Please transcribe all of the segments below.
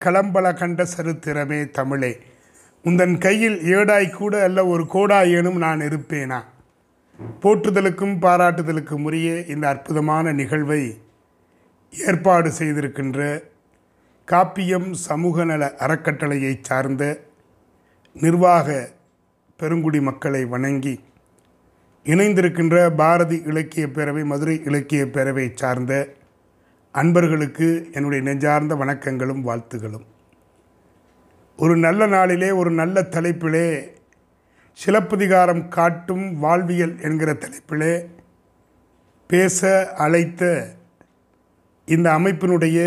களம்பல கண்ட சரித்திரமே தமிழே. உந்தன் கையில் ஏடாய் கூட அல்ல ஒரு கோடா எனும் நான் இருப்பேனா? போற்றுதலுக்கும் பாராட்டுதலுக்கும் உரிய இந்த அற்புதமான நிகழ்வை ஏற்பாடு செய்திருக்கின்ற காப்பியம் சமூக நல அறக்கட்டளையை சார்ந்த நிர்வாக பெருங்குடி மக்களை வணங்கி இணைந்திருக்கின்ற பாரதி இலக்கிய பேரவை மதுரை இலக்கிய பேரவை சார்ந்த அன்பர்களுக்கு என்னுடைய நெஞ்சார்ந்த வணக்கங்களும் வாழ்த்துகளும். ஒரு நல்ல நாளிலே ஒரு நல்ல தலைப்பிலே சிலப்பதிகாரம் காட்டும் வாழ்வியல் என்கிற தலைப்பிலே பேச அழைத்த இந்த அமைப்பினுடைய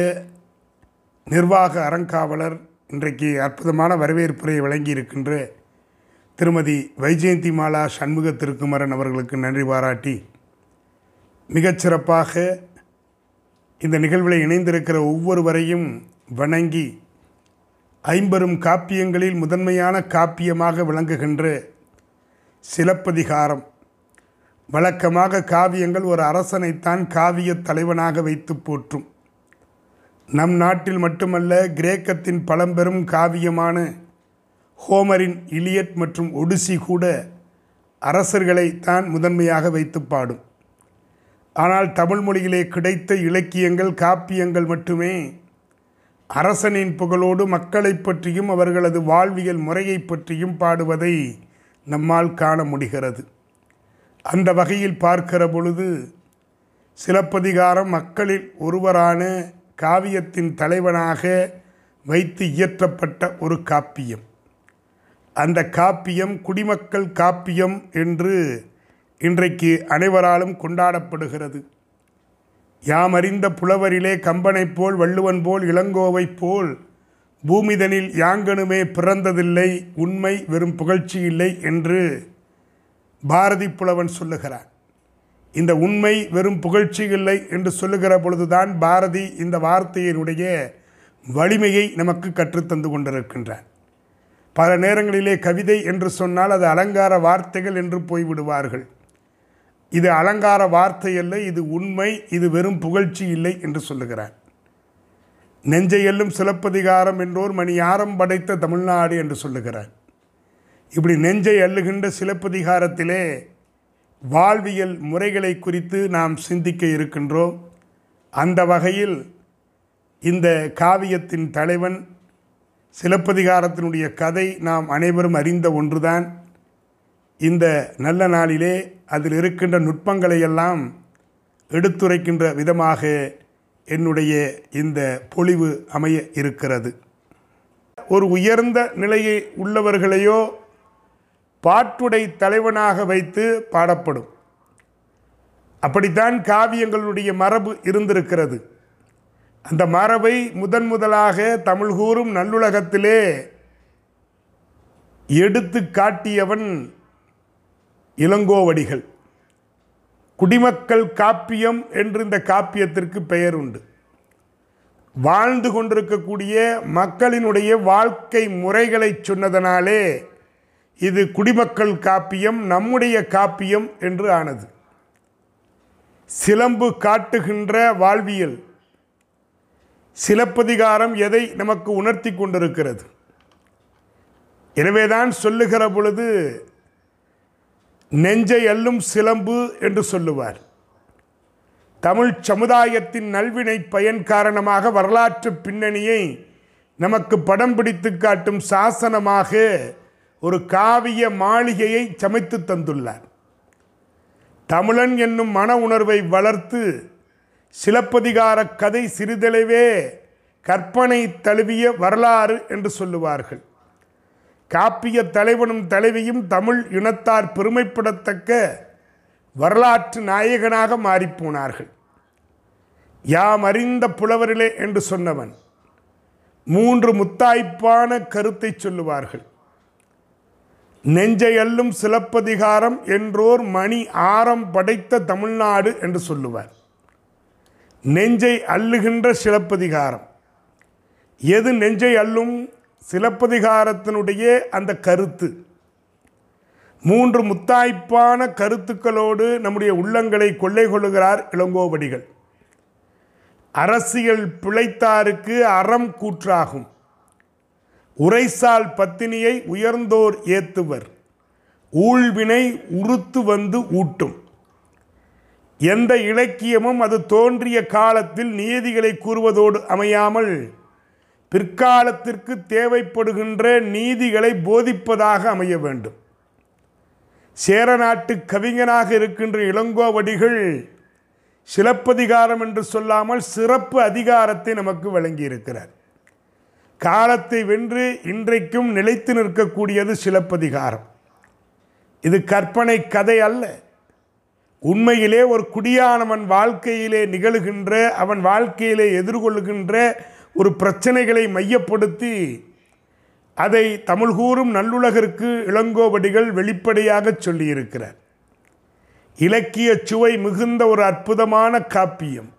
நிர்வாக அறங்காவலர் இன்றைக்கு அற்புதமான வரவேற்புரை வழங்கியிருக்கின்ற திருமதி வைஜெயந்தி மாலா சண்முக திருக்குமரன் அவர்களுக்கு நன்றி பாராட்டி மிகச்சிறப்பாக இந்த நிகழ்வில் இணைந்திருக்கிற ஒவ்வொருவரையும் வணங்கி ஐம்பெரும் காப்பியங்களில் முதன்மையான காப்பியமாக விளங்குகின்ற சிலப்பதிகாரம். வழக்கமாக காவியங்கள் ஒரு அரசனைத்தான் காவிய தலைவனாக வைத்து போற்றும். நம் நாட்டில் மட்டுமல்ல கிரேக்கத்தின் பழம்பெரும் காவியமான ஹோமரின் இலியட் மற்றும் ஒடிசி கூட அரசர்களை தான் முதன்மையாக வைத்து பாடும். ஆனால் தமிழ் மொழியிலே கிடைத்த இலக்கியங்கள் காப்பியங்கள் மட்டுமே. அரசனின் புகழோடு மக்களை பற்றியும் அவர்களது வாழ்வியல் முறையை பற்றியும் பாடுவதை நம்மால் காண முடிகிறது. அந்த வகையில் பார்க்கிற பொழுது சிலப்பதிகாரம் மக்களில் ஒருவரான காவியத்தின் தலைவனாக வைத்து இயற்றப்பட்ட ஒரு காப்பியம். அந்த காப்பியம் குடிமக்கள் காப்பியம் என்று இன்றைக்கு அனைவராலும் கொண்டாடப்படுகிறது. யாம் அறிந்த புலவரிலே கம்பனைப் போல் வள்ளுவன் போல் இளங்கோவைப் போல் பூமிதனில் யாங்கனுமே பிறந்ததில்லை உண்மை வெறும் புகழ்ச்சி இல்லை என்று பாரதி புலவன் சொல்லுகிறார் இந்த உண்மை வெறும் புகழ்ச்சி இல்லை என்று சொல்லுகிற பொழுதுதான் பாரதி இந்த வார்த்தையினுடைய வலிமையை நமக்கு கற்றுத்தந்து கொண்டிருக்கின்றார் பல நேரங்களிலே கவிதை என்று சொன்னால் அது அலங்கார வார்த்தைகள் என்று போய்விடுவார்கள். இது அலங்கார வார்த்தை அல்ல இது உண்மை இது வெறும் புகழ்ச்சி இல்லை என்று சொல்லுகிறார். நெஞ்சையெல்லும் சிலப்பதிகாரம் என்றோர் மணியாரம் படைத்த தமிழ்நாடு என்று சொல்லுகிறார். இப்படி நெஞ்சை அள்ளுகின்ற சிலப்பதிகாரத்திலே வாழ்வியல் முறைகளை குறித்து நாம் சிந்திக்க இருக்கின்றோம். அந்த வகையில் இந்த காவியத்தின் தலைவன் சிலப்பதிகாரத்தினுடைய கதை நாம் அனைவரும் அறிந்த ஒன்றுதான். இந்த நல்ல நாளிலே அதில் இருக்கின்ற நுட்பங்களை எல்லாம் எடுத்துரைக்கின்ற விதமாக என்னுடைய இந்த பொழிவு அமைய இருக்கிறது. ஒரு உயர்ந்த நிலையை உள்ளவர்களையோ பாட்டுடை தலைவனாக வைத்து பாடப்படும். அப்படித்தான் காவியங்களுடைய மரபு இருந்திருக்கிறது. அந்த மரபை முதன் முதலாக தமிழ் கூறும் நல்லுலகத்திலே எடுத்து காட்டியவன் இளங்கோவடிகள். குடிமக்கள் காப்பியம் என்று இந்த காப்பியத்திற்கு பெயர் உண்டு வாழ்ந்து கொண்டிருக்கக்கூடிய மக்களினுடைய வாழ்க்கை முறைகளை சொன்னதனாலே இது குடிமக்கள் காப்பியம் நம்முடைய காப்பியம் என்று ஆனது. சிலம்பு காட்டுகின்ற வாழ்வியல். சிலப்பதிகாரம் எதை நமக்கு உணர்த்தி கொண்டிருக்கிறது. எனவேதான் சொல்லுகிற பொழுது நெஞ்சை அல்லும் சிலம்பு என்று சொல்லுவார். தமிழ் சமுதாயத்தின் நல்வினை பயன் காரணமாக வரலாற்று பின்னணியை நமக்கு படம் பிடித்து காட்டும் சாசனமாக ஒரு காவிய மாளிகையை சமைத்து தந்துள்ளார். தமிழன் என்னும் மன உணர்வை வளர்த்து சிலப்பதிகார கதை சிறிதளவே கற்பனை தழுவிய வரலாறு என்று சொல்லுவார்கள். காப்பிய தலைவனும் தலைவியும் தமிழ் இனத்தார் பெருமைப்படத்தக்க வரலாற்று நாயகனாக மாறிப்போனார்கள். யாம் அறிந்த புலவரிலே என்று சொன்னவன் மூன்று முத்தாய்ப்பான கருத்தை சொல்லுவார்கள். நெஞ்சை அல்லும் சிலப்பதிகாரம் என்றோர் மணி ஆரம் படைத்த தமிழ்நாடு என்று சொல்லுவார். நெஞ்சை அள்ளுகின்ற சிலப்பதிகாரம். எது நெஞ்சை அள்ளும் சிலப்பதிகாரத்தினுடைய அந்த கருத்து. மூன்று முத்தாய்ப்பான கருத்துக்களோடு நம்முடைய உள்ளங்களை கொள்ளை கொள்ளுகிறார் இளங்கோவடிகள். அரசியல் பிழைத்தாருக்கு அறம் கூற்றாகும். உரைசால் பத்தினியை உயர்ந்தோர் ஏத்துவர். ஊழ்வினை உறுத்து வந்து ஊட்டும். எந்த இலக்கியமும் அது தோன்றிய காலத்தில் நீதிகளை கூறுவதோடு அமையாமல் பிற்காலத்திற்கு தேவைப்படுகின்ற நீதிகளை போதிப்பதாக அமைய வேண்டும். சேரநாட்டு கவிஞனாக இருக்கின்ற இளங்கோவடிகள் சிலப்பதிகாரம் என்று சொல்லாமல் சிறப்பு அதிகாரத்தை நமக்கு வழங்கியிருக்கிறார். காலத்தை வென்று இன்றைக்கும் நிலைத்து நிற்கக்கூடியது சிலப்பதிகாரம். இது கற்பனை கதை அல்ல. உண்மையிலே ஒரு குடியானவன் வாழ்க்கையிலே நிகழுகின்ற அவன் வாழ்க்கையிலே எதிர்கொள்ளுகின்ற ஒரு பிரச்சனைகளை மையப்படுத்தி அதை தமிழ் கூறும் நல்லுலகிற்கு இளங்கோவடிகள் வெளிப்படையாக சொல்லியிருக்கிறார். இலக்கிய சுவை மிகுந்த ஒரு அற்புதமான காப்பியம்.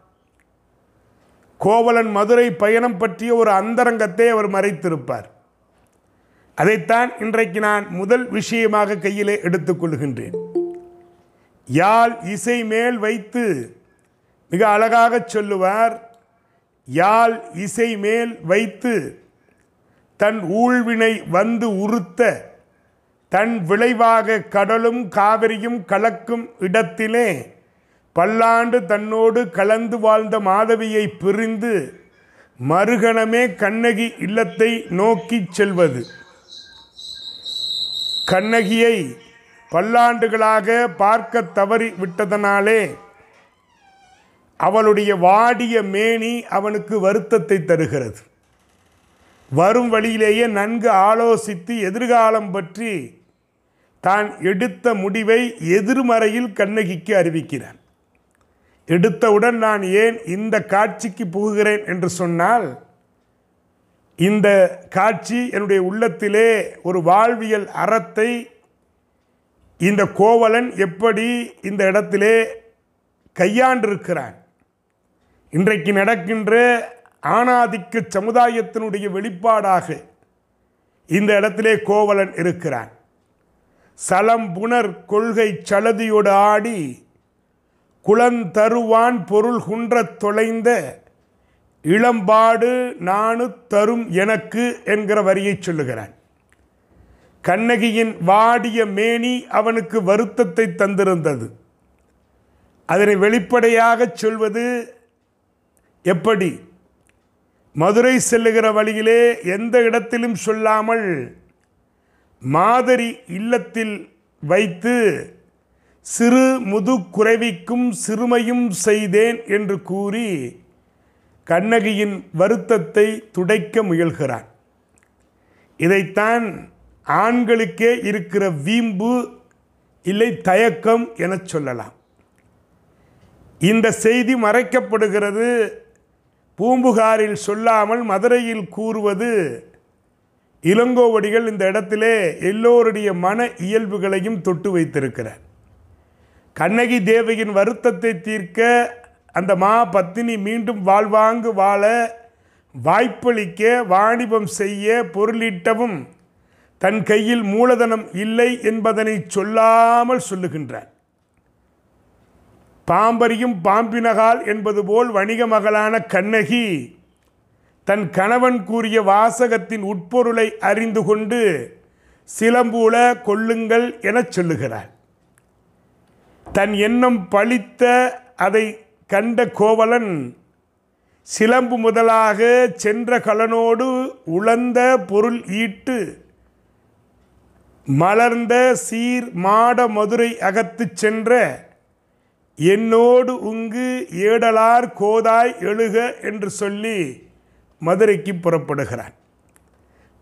கோவலன் மதுரை பயணம் பற்றிய ஒரு அந்தரங்கத்தை அவர் மறைத்திருப்பார். அதைத்தான் இன்றைக்கு நான் முதல் விஷயமாக கையிலே எடுத்துக்கொள்கின்றேன் யாழ் இசை மேல் வைத்து மிக அழகாக சொல்லுவார் யாழ் இசை மேல் வைத்து தன் ஊழ்வினை வந்து உறுத்த தன் விளைவாக கடலும் காவிரியும் கலக்கும் இடத்திலே பல்லாண்டு தன்னோடு கலந்து வாழ்ந்த மாதவியை பிரிந்து மறுகணமே கண்ணகி இல்லத்தை நோக்கிச் செல்வது. கண்ணகியை பல்லாண்டுகளாக பார்க்க தவறி விட்டதனாலே அவளுடைய வாடிய மேனி அவனுக்கு வருத்தத்தை தருகிறது. வரும் வழியிலேயே நன்கு ஆலோசித்து எதிர்காலம் பற்றி தான் எடுத்த முடிவை எதிர்மறையில் கண்ணகிக்கு அறிவிக்கிறான். எடுத்தவுடன் நான் ஏன் இந்த காட்சிக்கு புகுகிறேன் என்று சொன்னால் இந்த காட்சி என்னுடைய உள்ளத்திலே ஒரு வாழ்வியல் அறத்தை இந்த கோவலன் எப்படி இந்த இடத்திலே கையாண்டிருக்கிறான். இன்றைக்கு நடக்கின்ற ஆணாதிக்க சமுதாயத்தினுடைய வெளிப்பாடாக இந்த இடத்திலே கோவலன் இருக்கிறான். சலம்புணர் கொள்கை சலதியோடு ஆடி குளந்தருவான் பொருள் குன்றத் தொலைந்த இளம்பாடு நானு தரும் எனக்கு என்கிற வரியை சொல்லுகிறான். கண்ணகியின் வாடிய மேனி அவனுக்கு வருத்தத்தை தந்திருந்தது. அதனை வெளிப்படையாக சொல்வது எப்படி? மதுரை செல்லுகிற வழியிலே எந்த இடத்திலும் சொல்லாமல் மாதிரி இல்லத்தில் வைத்து சிறு முது குறைவிக்கும் சிறுமையும் செய்தேன் என்று கூறி கண்ணகியின் வருத்தத்தை துடைக்க முயல்கிறான். இதைத்தான் ஆண்களுக்கே இருக்கிற வீம்பு இல்லை தயக்கம் எனச் சொல்லலாம். இந்த செய்தி மறைக்கப்படுகிறது பூம்புகாரில் சொல்லாமல் மதுரையில் கூறுவது இளங்கோவடிகள் இந்த இடத்திலே எல்லோருடைய மன இயல்புகளையும் தொட்டு வைத்திருக்கிறார். கண்ணகி தேவியின் வருத்தத்தை தீர்க்க அந்த மா பத்தினி மீண்டும் வாழ்வாங்கு வாழ வாய்ப்பளிக்க வாணிபம் செய்ய பொருளீட்டவும் தன் கையில் மூலதனம் இல்லை என்பதனை சொல்லாமல் சொல்லுகின்றார். பாம்பரியும் பாம்பினகால் என்பது போல் வணிக மகளான கண்ணகி தன் கணவன் கூறிய வாசகத்தின் உட்பொருளை அறிந்து கொண்டு சிலம்பூல கொள்ளுங்கள் எனச் சொல்லுகிறார் தன் எண்ணம் பழித்த அதை கண்ட கோவலன் சிலம்பு முதலாக சென்ற கலனோடு உழந்த பொருள் ஈட்டு மலர்ந்த சீர் மாட மதுரை அகத்துச் சென்ற என்னோடு உங்கு ஏடலார் கோதாய் எழுக என்று சொல்லி மதுரைக்கு புறப்படுகிறான்.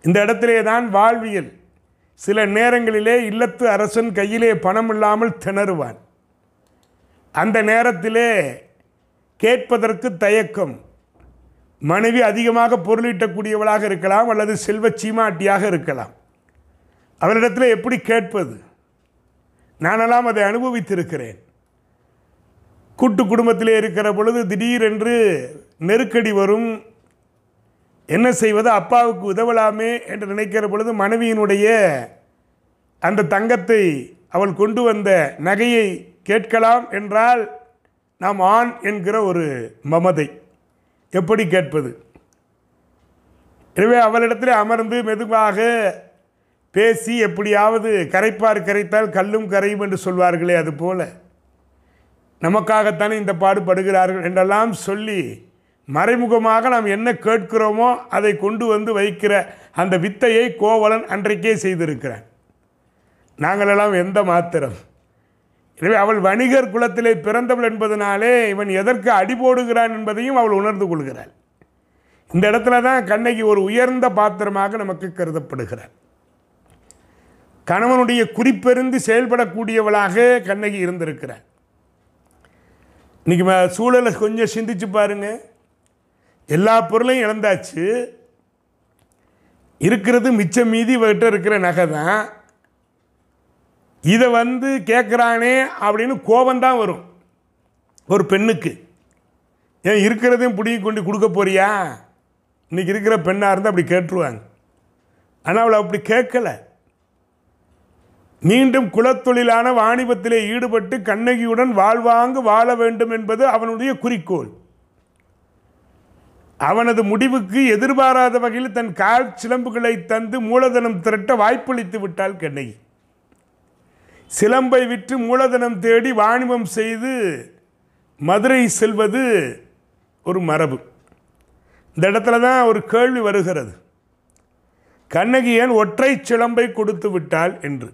இந்த இடத்திலே தான் வாழ்வியல். சில நேரங்களிலே இல்லத்து அரசன் கையிலே பணம் இல்லாமல் திணறுவான். அந்த நேரத்திலே கேட்பதற்கு தயக்கம். மனைவி அதிகமாக பொருளீட்டக்கூடியவளாக இருக்கலாம் அல்லது செல்வ சீமாட்டியாக இருக்கலாம். அவரிடத்தில் எப்படி கேட்பது? நானெல்லாம் அதை அனுபவித்திருக்கிறேன். கூட்டு குடும்பத்திலே இருக்கிற பொழுது திடீரென்று நெருக்கடி வரும். என்ன செய்வது? அப்பாவுக்கு உதவலாமே என்று நினைக்கிற பொழுது மனைவியினுடைய அந்த தங்கத்தை அவள் கொண்டு வந்த நகையை கேட்கலாம் என்றால் நாம் ஆண் என்கிற ஒரு மமதை. எப்படி கேட்பது? எனவே அவளிடத்தில் அமர்ந்து மெதுவாக பேசி எப்படியாவது கரைப்பார் கரைத்தால் கல்லும் கரையும் என்று சொல்வார்களே அதுபோல். நமக்காகத்தானே இந்த பாடுபடுகிறார்கள் என்றெல்லாம் சொல்லி மறைமுகமாக நாம் என்ன கேட்கிறோமோ அதை கொண்டு வந்து வைக்கிற அந்த வித்தையை கோவலன் அன்றைக்கே செய்திருக்கிறான். நாங்களெல்லாம் எந்த மாத்திரம்? எனவே அவள் வணிகர் குலத்திலே பிறந்தவள் என்பதனாலே இவன் எதற்கு அடிபோடுகிறான் என்பதையும் அவள் உணர்ந்து கொள்கிறாள். இந்த இடத்துல தான் கண்ணகி ஒரு உயர்ந்த பாத்திரமாக நமக்கு கருதப்படுகிறார் கணவனுடைய குறிப்பெருந்து செயல்படக்கூடியவளாக கண்ணகி இருந்திருக்கிறார் இன்னைக்கு சூழலை கொஞ்சம் சிந்திச்சு பாருங்க. எல்லா பொருளையும் இழந்தாச்சு. இருக்கிறது மிச்சம் மீதி இவகிட்ட இருக்கிற நகை தான். இதை வந்து கேட்குறானே அப்படின்னு கோபந்தான் வரும். ஒரு பெண்ணுக்கு. ஏன் இருக்கிறதையும் பிடிங்கி கொண்டு கொடுக்க போறியா? இன்னைக்கு இருக்கிற பெண்ணாக இருந்தால் அப்படி கேட்டுருவாங்க. ஆனால் அவளை அப்படி கேட்கல. மீண்டும் குலத்தொழிலான வாணிபத்திலே ஈடுபட்டு கண்ணகியுடன் வாழ்வாங்கு வாழ வேண்டும் என்பது அவனுடைய குறிக்கோள். அவனது முடிவுக்கு எதிர்பாராத வகையில் தன் கால் சிலம்புகளை தந்து மூலதனம் திரட்ட வாய்ப்பளித்து விட்டாள் கண்ணகி. சிலம்பை விற்று மூலதனம் தேடி வாணிபம் செய்து மதுரை செல்வது ஒரு மரபு. இந்த இடத்துல தான் ஒரு கேள்வி வருகிறது. கண்ணகி ஏன் ஒற்றை சிலம்பை கொடுத்து விட்டாள் என்று?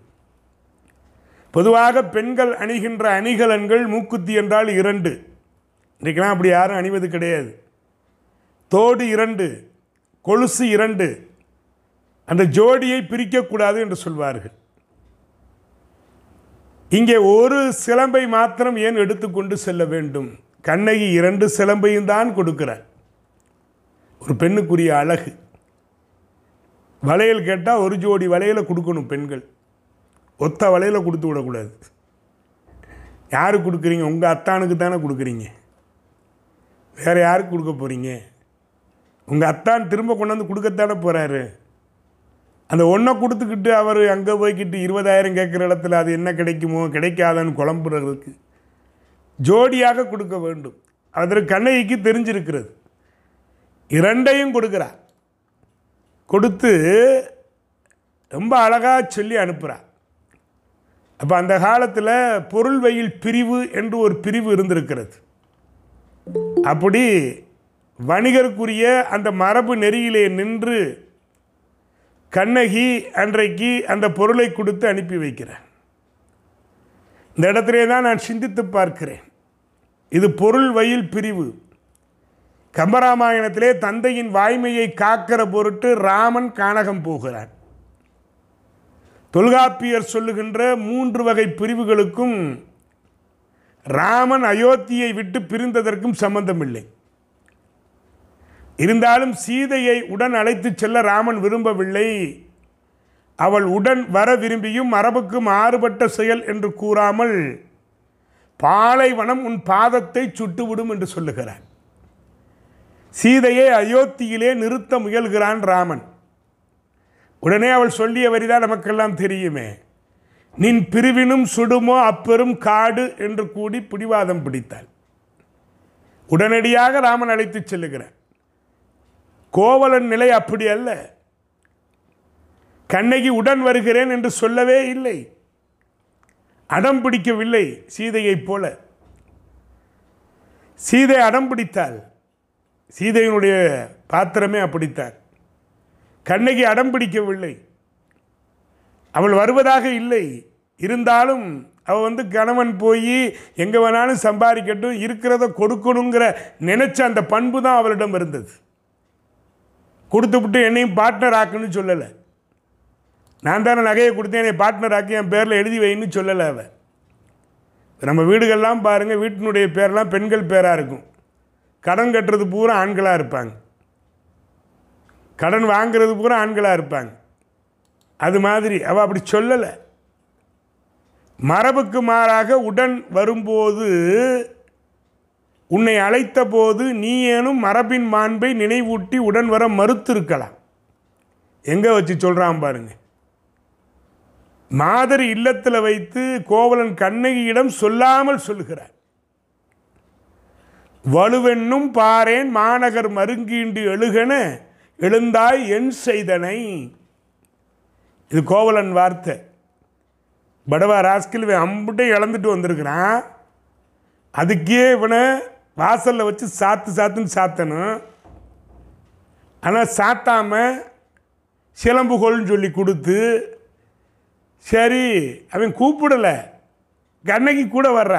பொதுவாக பெண்கள் அணிகின்ற அணிகலன்கள் மூக்குத்தி என்றால் இரண்டு. இன்றைக்கெல்லாம் அப்படி யாரும் அணிவது கிடையாது. தோடு இரண்டு கொலுசு இரண்டு. அந்த ஜோடியை பிரிக்கக்கூடாது என்று சொல்வார்கள். இங்கே ஒரு சிலம்பை மாத்திரம் ஏன் எடுத்துக்கொண்டு செல்ல வேண்டும்? கண்ணகி இரண்டு சிலம்பையும் தான் கொடுக்கிறார். ஒரு பெண்ணுக்குரிய அழகு. வளையல் கேட்டால் ஒரு ஜோடி வளையலை கொடுக்கணும் பெண்கள். ஒத்த வலையில் கொடுத்து விடக்கூடாது. யாருக்கு கொடுக்குறீங்க? உங்கள் அத்தானுக்கு தானே கொடுக்குறீங்க. வேறு யாருக்கு கொடுக்க போகிறீங்க உங்கள் அத்தான் திரும்ப கொண்டாந்து கொடுக்கத்தானே போகிறாரு அந்த ஒன்றை கொடுத்துக்கிட்டு அவர் அங்கே போய்க்கிட்டு இருபதாயிரம் கேட்குற இடத்துல அது என்ன கிடைக்குமோ கிடைக்காதன்னு குழம்புறதுக்கு ஜோடியாக கொடுக்க வேண்டும். அதற்கு கண்ணகிக்கு தெரிஞ்சிருக்கிறது. இரண்டையும் கொடுக்குறா கொடுத்து ரொம்ப அழகாக சொல்லி அனுப்புகிறா அப்போ அந்த காலத்தில் பொருள் வெயில் பிரிவு என்று ஒரு பிரிவு இருந்திருக்கிறது. அப்படி வணிகருக்குரிய அந்த மரபு நெறியிலே நின்று கண்ணகி அன்றைக்கு அந்த பொருளை கொடுத்து அனுப்பி வைக்கிறேன். இந்த இடத்திலே தான் நான் சிந்தித்து பார்க்கிறேன். இது பொருள் வயில் பிரிவு. கம்பராமாயணத்திலே தந்தையின் வாய்மையை காக்கிற பொருட்டு ராமன் கானகம் போகிறான். தொல்காப்பியர் சொல்லுகின்ற மூன்று வகை பிரிவுகளுக்கும் ராமன் அயோத்தியை விட்டு பிரிந்ததற்கும் சம்பந்தமில்லை. இருந்தாலும் சீதையை உடன் அழைத்துச் செல்ல ராமன் விரும்பவில்லை. அவள் உடன் வர விரும்பியும் மரபுக்கு மாறுபட்ட செயல் என்று கூறாமல் பாலைவனம் உன் பாதத்தை சுட்டுவிடும் என்று சொல்லுகிறார் சீதையை அயோத்தியிலே நிறுத்த முயல்கிறான் ராமன். உடனே அவள் சொல்லிய வரிதான் நமக்கெல்லாம் தெரியுமே. நின் பிரிவினும் சுடுமோ அப்பெரும் காடு என்று கூடி பிடிவாதம் பிடித்தாள். உடனடியாக ராமன் அழைத்துச் செல்லுகிறான். கோவலன் நிலை அப்படி அல்ல. கண்ணகி உடன் வருகிறேன் என்று சொல்லவே இல்லை. அடம் பிடிக்கவில்லை சீதையைப் போல. சீதை அடம் பிடித்தாள். சீதையினுடைய பாத்திரமே அப்படித்தான். கண்ணகி அடம் பிடிக்கவில்லை. அவள் வருவதாக இல்லை. இருந்தாலும் அவள் வந்து கணவன் போய் எங்கே வேணாலும் சம்பாதிக்கட்டும் இருக்கிறத கொடுக்கணுங்கிற நினச்ச அந்த பண்பு தான் அவளிடம் இருந்தது. கொடுத்து விட்டு என்னையும் பார்ட்னர் ஆக்குன்னு சொல்லலை. நான் தானே நகையை கொடுத்தேன் என்னை பார்ட்னர் ஆக்கி என் பேரில் எழுதி வைன்னு சொல்லலை அவள் நம்ம வீடுகள்லாம் பாருங்கள் வீட்டினுடைய பேரெலாம் பெண்கள் பேராக இருக்கும். கடன் கட்டுறது பூரா ஆண்களாக இருப்பாங்க. கடன் வாங்குறது பூரா ஆண்களாக இருப்பாங்க. அது மாதிரி அவள் அப்படி சொல்லலை. மரபுக்கு மாறாக உடன் வரும்போது உன்னை அழைத்த போது நீ ஏனும் மரபின் மாண்பை நினைவூட்டி உடன் வர மறுத்திருக்கலாம். எங்கே வச்சு சொல்கிறான் பாருங்க. மாதிரி இல்லத்தில் வைத்து கோவலன் கண்ணகியிடம் சொல்லாமல் சொல்லுகிறார். வலுவென்னும் பாரேன் மாநகர் மருங்கீண்டு எழுகன எழுந்தாய் என் செய்தனை. இது கோவலன் வார்த்தை. படவா ராஸ்கில் இவன் அம்புட்டே இழந்துட்டு வந்திருக்கிறான். அதுக்கே இவனை வாசலில் வச்சு சாத்து சாத்துன்னு சாத்தணும். ஆனால் சாத்தாமல் சிலம்புகோல்னு சொல்லி கொடுத்து சரி அவன் கூப்பிடலை. கண்ணகி கூட வர்ற.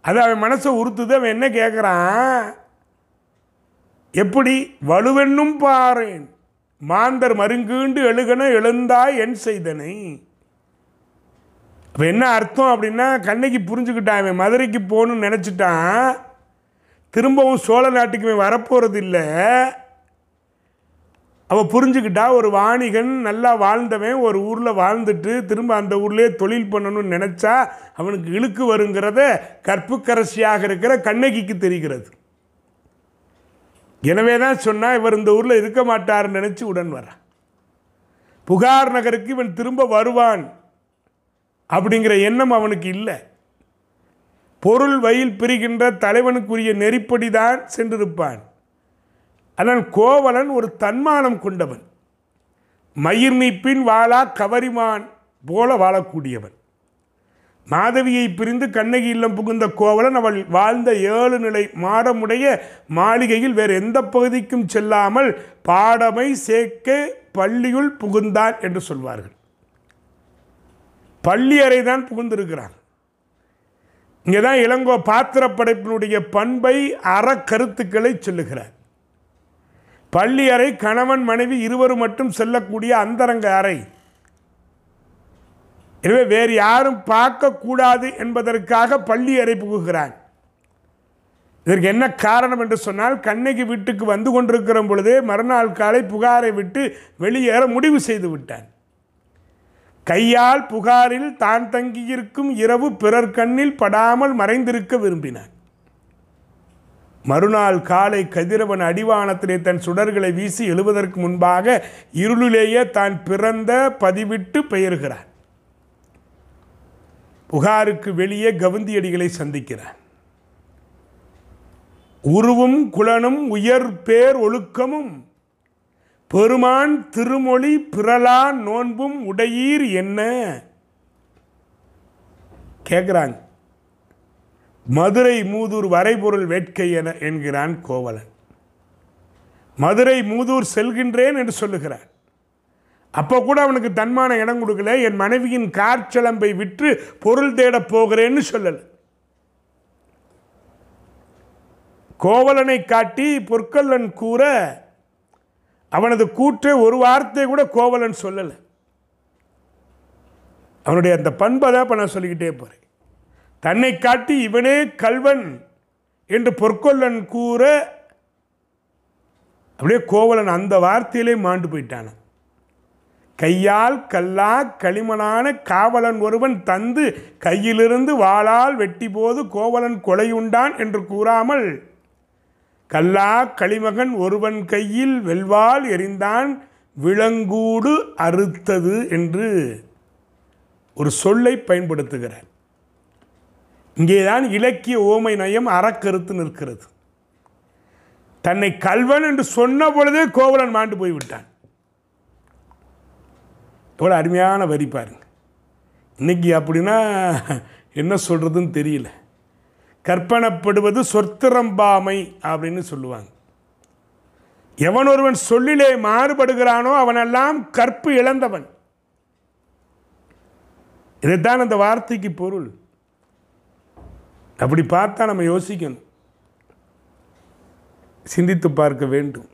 அது அவன் மனசை உறுத்துது அவன் என்ன கேட்குறான் எப்படி வலுவென்னும் பாரேன் மாந்தர் மருங்கீண்டு எழுகன எழுந்தாய் என் செய்தனை. இப்போ என்ன அர்த்தம் அப்படின்னா கண்ணகி புரிஞ்சுக்கிட்டான் அவன் மதுரைக்கு போகணும்னு நினச்சிட்டான். திரும்பவும் சோழ நாட்டுக்கு இவன் வரப்போகிறது இல்லை அவள் புரிஞ்சுக்கிட்டா ஒரு வாணிகன் நல்லா வாழ்ந்தவன் ஒரு ஊரில் வாழ்ந்துட்டு திரும்ப அந்த ஊர்லேயே தொழில் பண்ணணும்னு நினச்சா அவனுக்கு இழுக்கு வருங்கிறத கற்புக்கரசியாக இருக்கிற கண்ணகிக்கு தெரிகிறது. எனவே தான் சொன்னால் இவர் இந்த ஊரில் இருக்க மாட்டார்னு நினச்சி உடன் வரான் புகார் நகருக்கு இவன் திரும்ப வருவான் அப்படிங்கிற எண்ணம் அவனுக்கு இல்லை. பொருள் வயில் பிரிகின்ற தலைவனுக்குரிய நெறிப்படி தான் சென்றிருப்பான். ஆனால் கோவலன் ஒரு தன்மானம் கொண்டவன். மயிர் நீப்பின் வாழா கவரிமான் போல வாழக்கூடியவன். மாதவியை பிரிந்து கண்ணகி இல்லம் புகுந்த கோவலன் அவள் வாழ்ந்த ஏழு நிலை மாடமுடைய மாளிகையில் வேறு எந்த பகுதிக்கும் செல்லாமல் பாடமை சேர்க்க பள்ளியுள் புகுந்தான் என்று சொல்வார்கள். பள்ளி அறை தான் புகுந்திருக்கிறான். இங்கே தான் இளங்கோ பாத்திரப்படைப்பினுடைய பண்பை அறக்கருத்துக்களை சொல்லுகிறார். பள்ளி அறை கணவன் மனைவி இருவரும் மட்டும் செல்லக்கூடிய அந்தரங்க அறை. எனவே வேறு யாரும் பார்க்கக்கூடாது என்பதற்காக பள்ளி அறை புகுகிறான் இதற்கு என்ன காரணம் என்று சொன்னால் கண்ணகி வீட்டுக்கு வந்து கொண்டிருக்கிற பொழுதே மறுநாள் காலை புகாரை விட்டு வெளியேற முடிவு செய்து விட்டான். கையால் புகாரில் தான் தங்கியிருக்கும் இரவு பிறர் கண்ணில் படாமல் மறைந்திருக்க விரும்பினான். மறுநாள் காலை கதிரவன் அடிவானத்திலே தன் சுடர்களை வீசி எழுவதற்கு முன்பாக இருளிலேயே தான் பிறந்த பதிவிட்டு பெயர்கிறான். புகாருக்கு வெளியே கவுந்தியடிகளை சந்திக்கிறான். உருவும் குலனும் உயர் பேர் ஒழுக்கமும் பெருமான் திருமொழி பிறலா நோன்பும் உடையீர் என்ன? கேட்குறாங்க மதுரை மூதூர் வரைபொருள் வேட்கை என என்கிறான் கோவலன். மதுரை மூதூர் செல்கின்றேன் என்று சொல்லுகிறான் அப்போ கூட அவனுக்கு தன்மான இடம் கொடுக்கல என் மனைவியின் காற்சலம்பை விற்று பொருள் தேடப் போகிறேன்னு சொல்லலை. கோவலனை காட்டி பொற்கொல்லன் கூற அவனது கூற்றை ஒரு வார்த்தை கூட கோவலன் சொல்லலை. அவனுடைய அந்த பண்பை தான் இப்போ நான் சொல்லிக்கிட்டே போகிறேன் தன்னை காட்டி இவனே கல்வன் என்று பொற்கொல்லன் கூற அப்படியே கோவலன் அந்த வார்த்தையிலே மாண்டு போயிட்டான கையால் கல்லா களிமணான காவலன் ஒருவன் தந்து கையிலிருந்து வாளால் வெட்டி போது கோவலன் கொலையுண்டான் என்று கூறாமல் கல்லா களிமகன் ஒருவன் கையில் வெல்வால் எரிந்தான் விலங்கூடு அறுத்தது என்று ஒரு சொல்லை பயன்படுத்துகிறார். இங்கேதான் இலக்கிய ஓமை நயம் அறக்கருத்து நிற்கிறது. தன்னை கல்வன் என்று சொன்ன பொழுதே கோவலன் மாண்டு போய்விட்டான். எவ்வளோ அருமையான வரி பாருங்க. இன்னைக்கு அப்படின்னா என்ன சொல்கிறதுன்னு தெரியல. கற்பனப்படுவது சொத்திரம்பாமை அப்படின்னு சொல்லுவாங்க. எவன் ஒருவன் சொல்லிலே மாறுபடுகிறானோ அவனெல்லாம் கற்பு இழந்தவன். இதைத்தான் அந்த வார்த்தைக்கு பொருள். அப்படி பார்த்தா நம்ம யோசிக்கணும். சிந்தித்து பார்க்க வேண்டும்.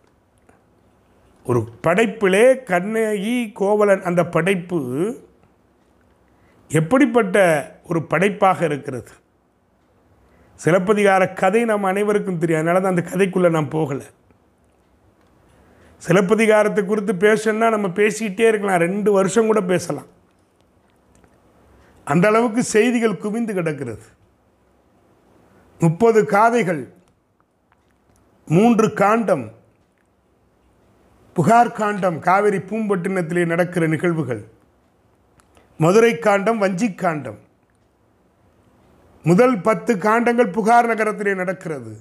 ஒரு படைப்பிலே கண்ணகி கோவலன் அந்த படைப்பு எப்படிப்பட்ட ஒரு படைப்பாக இருக்கிறது? சிலப்பதிகார கதை நம்ம அனைவருக்கும் தெரியும். அதனால தான் அந்த கதைக்குள்ளே நான் போகலை. சிலப்பதிகாரத்தை குறித்து பேசணும்னா நம்ம பேசிக்கிட்டே இருக்கலாம். ரெண்டு வருஷம் கூட பேசலாம். அந்த அளவுக்கு செய்திகள் குவிந்து கிடக்கிறது. முப்பது காதைகள் மூன்று காண்டம் புகார் காண்டம் காவிரி பூம்பட்டினத்திலே நடக்கிற நிகழ்வுகள். மதுரை காண்டம் வஞ்சி காண்டம். முதல் பத்து காண்டங்கள் புகார் நகரத்திலே நடக்கிறது.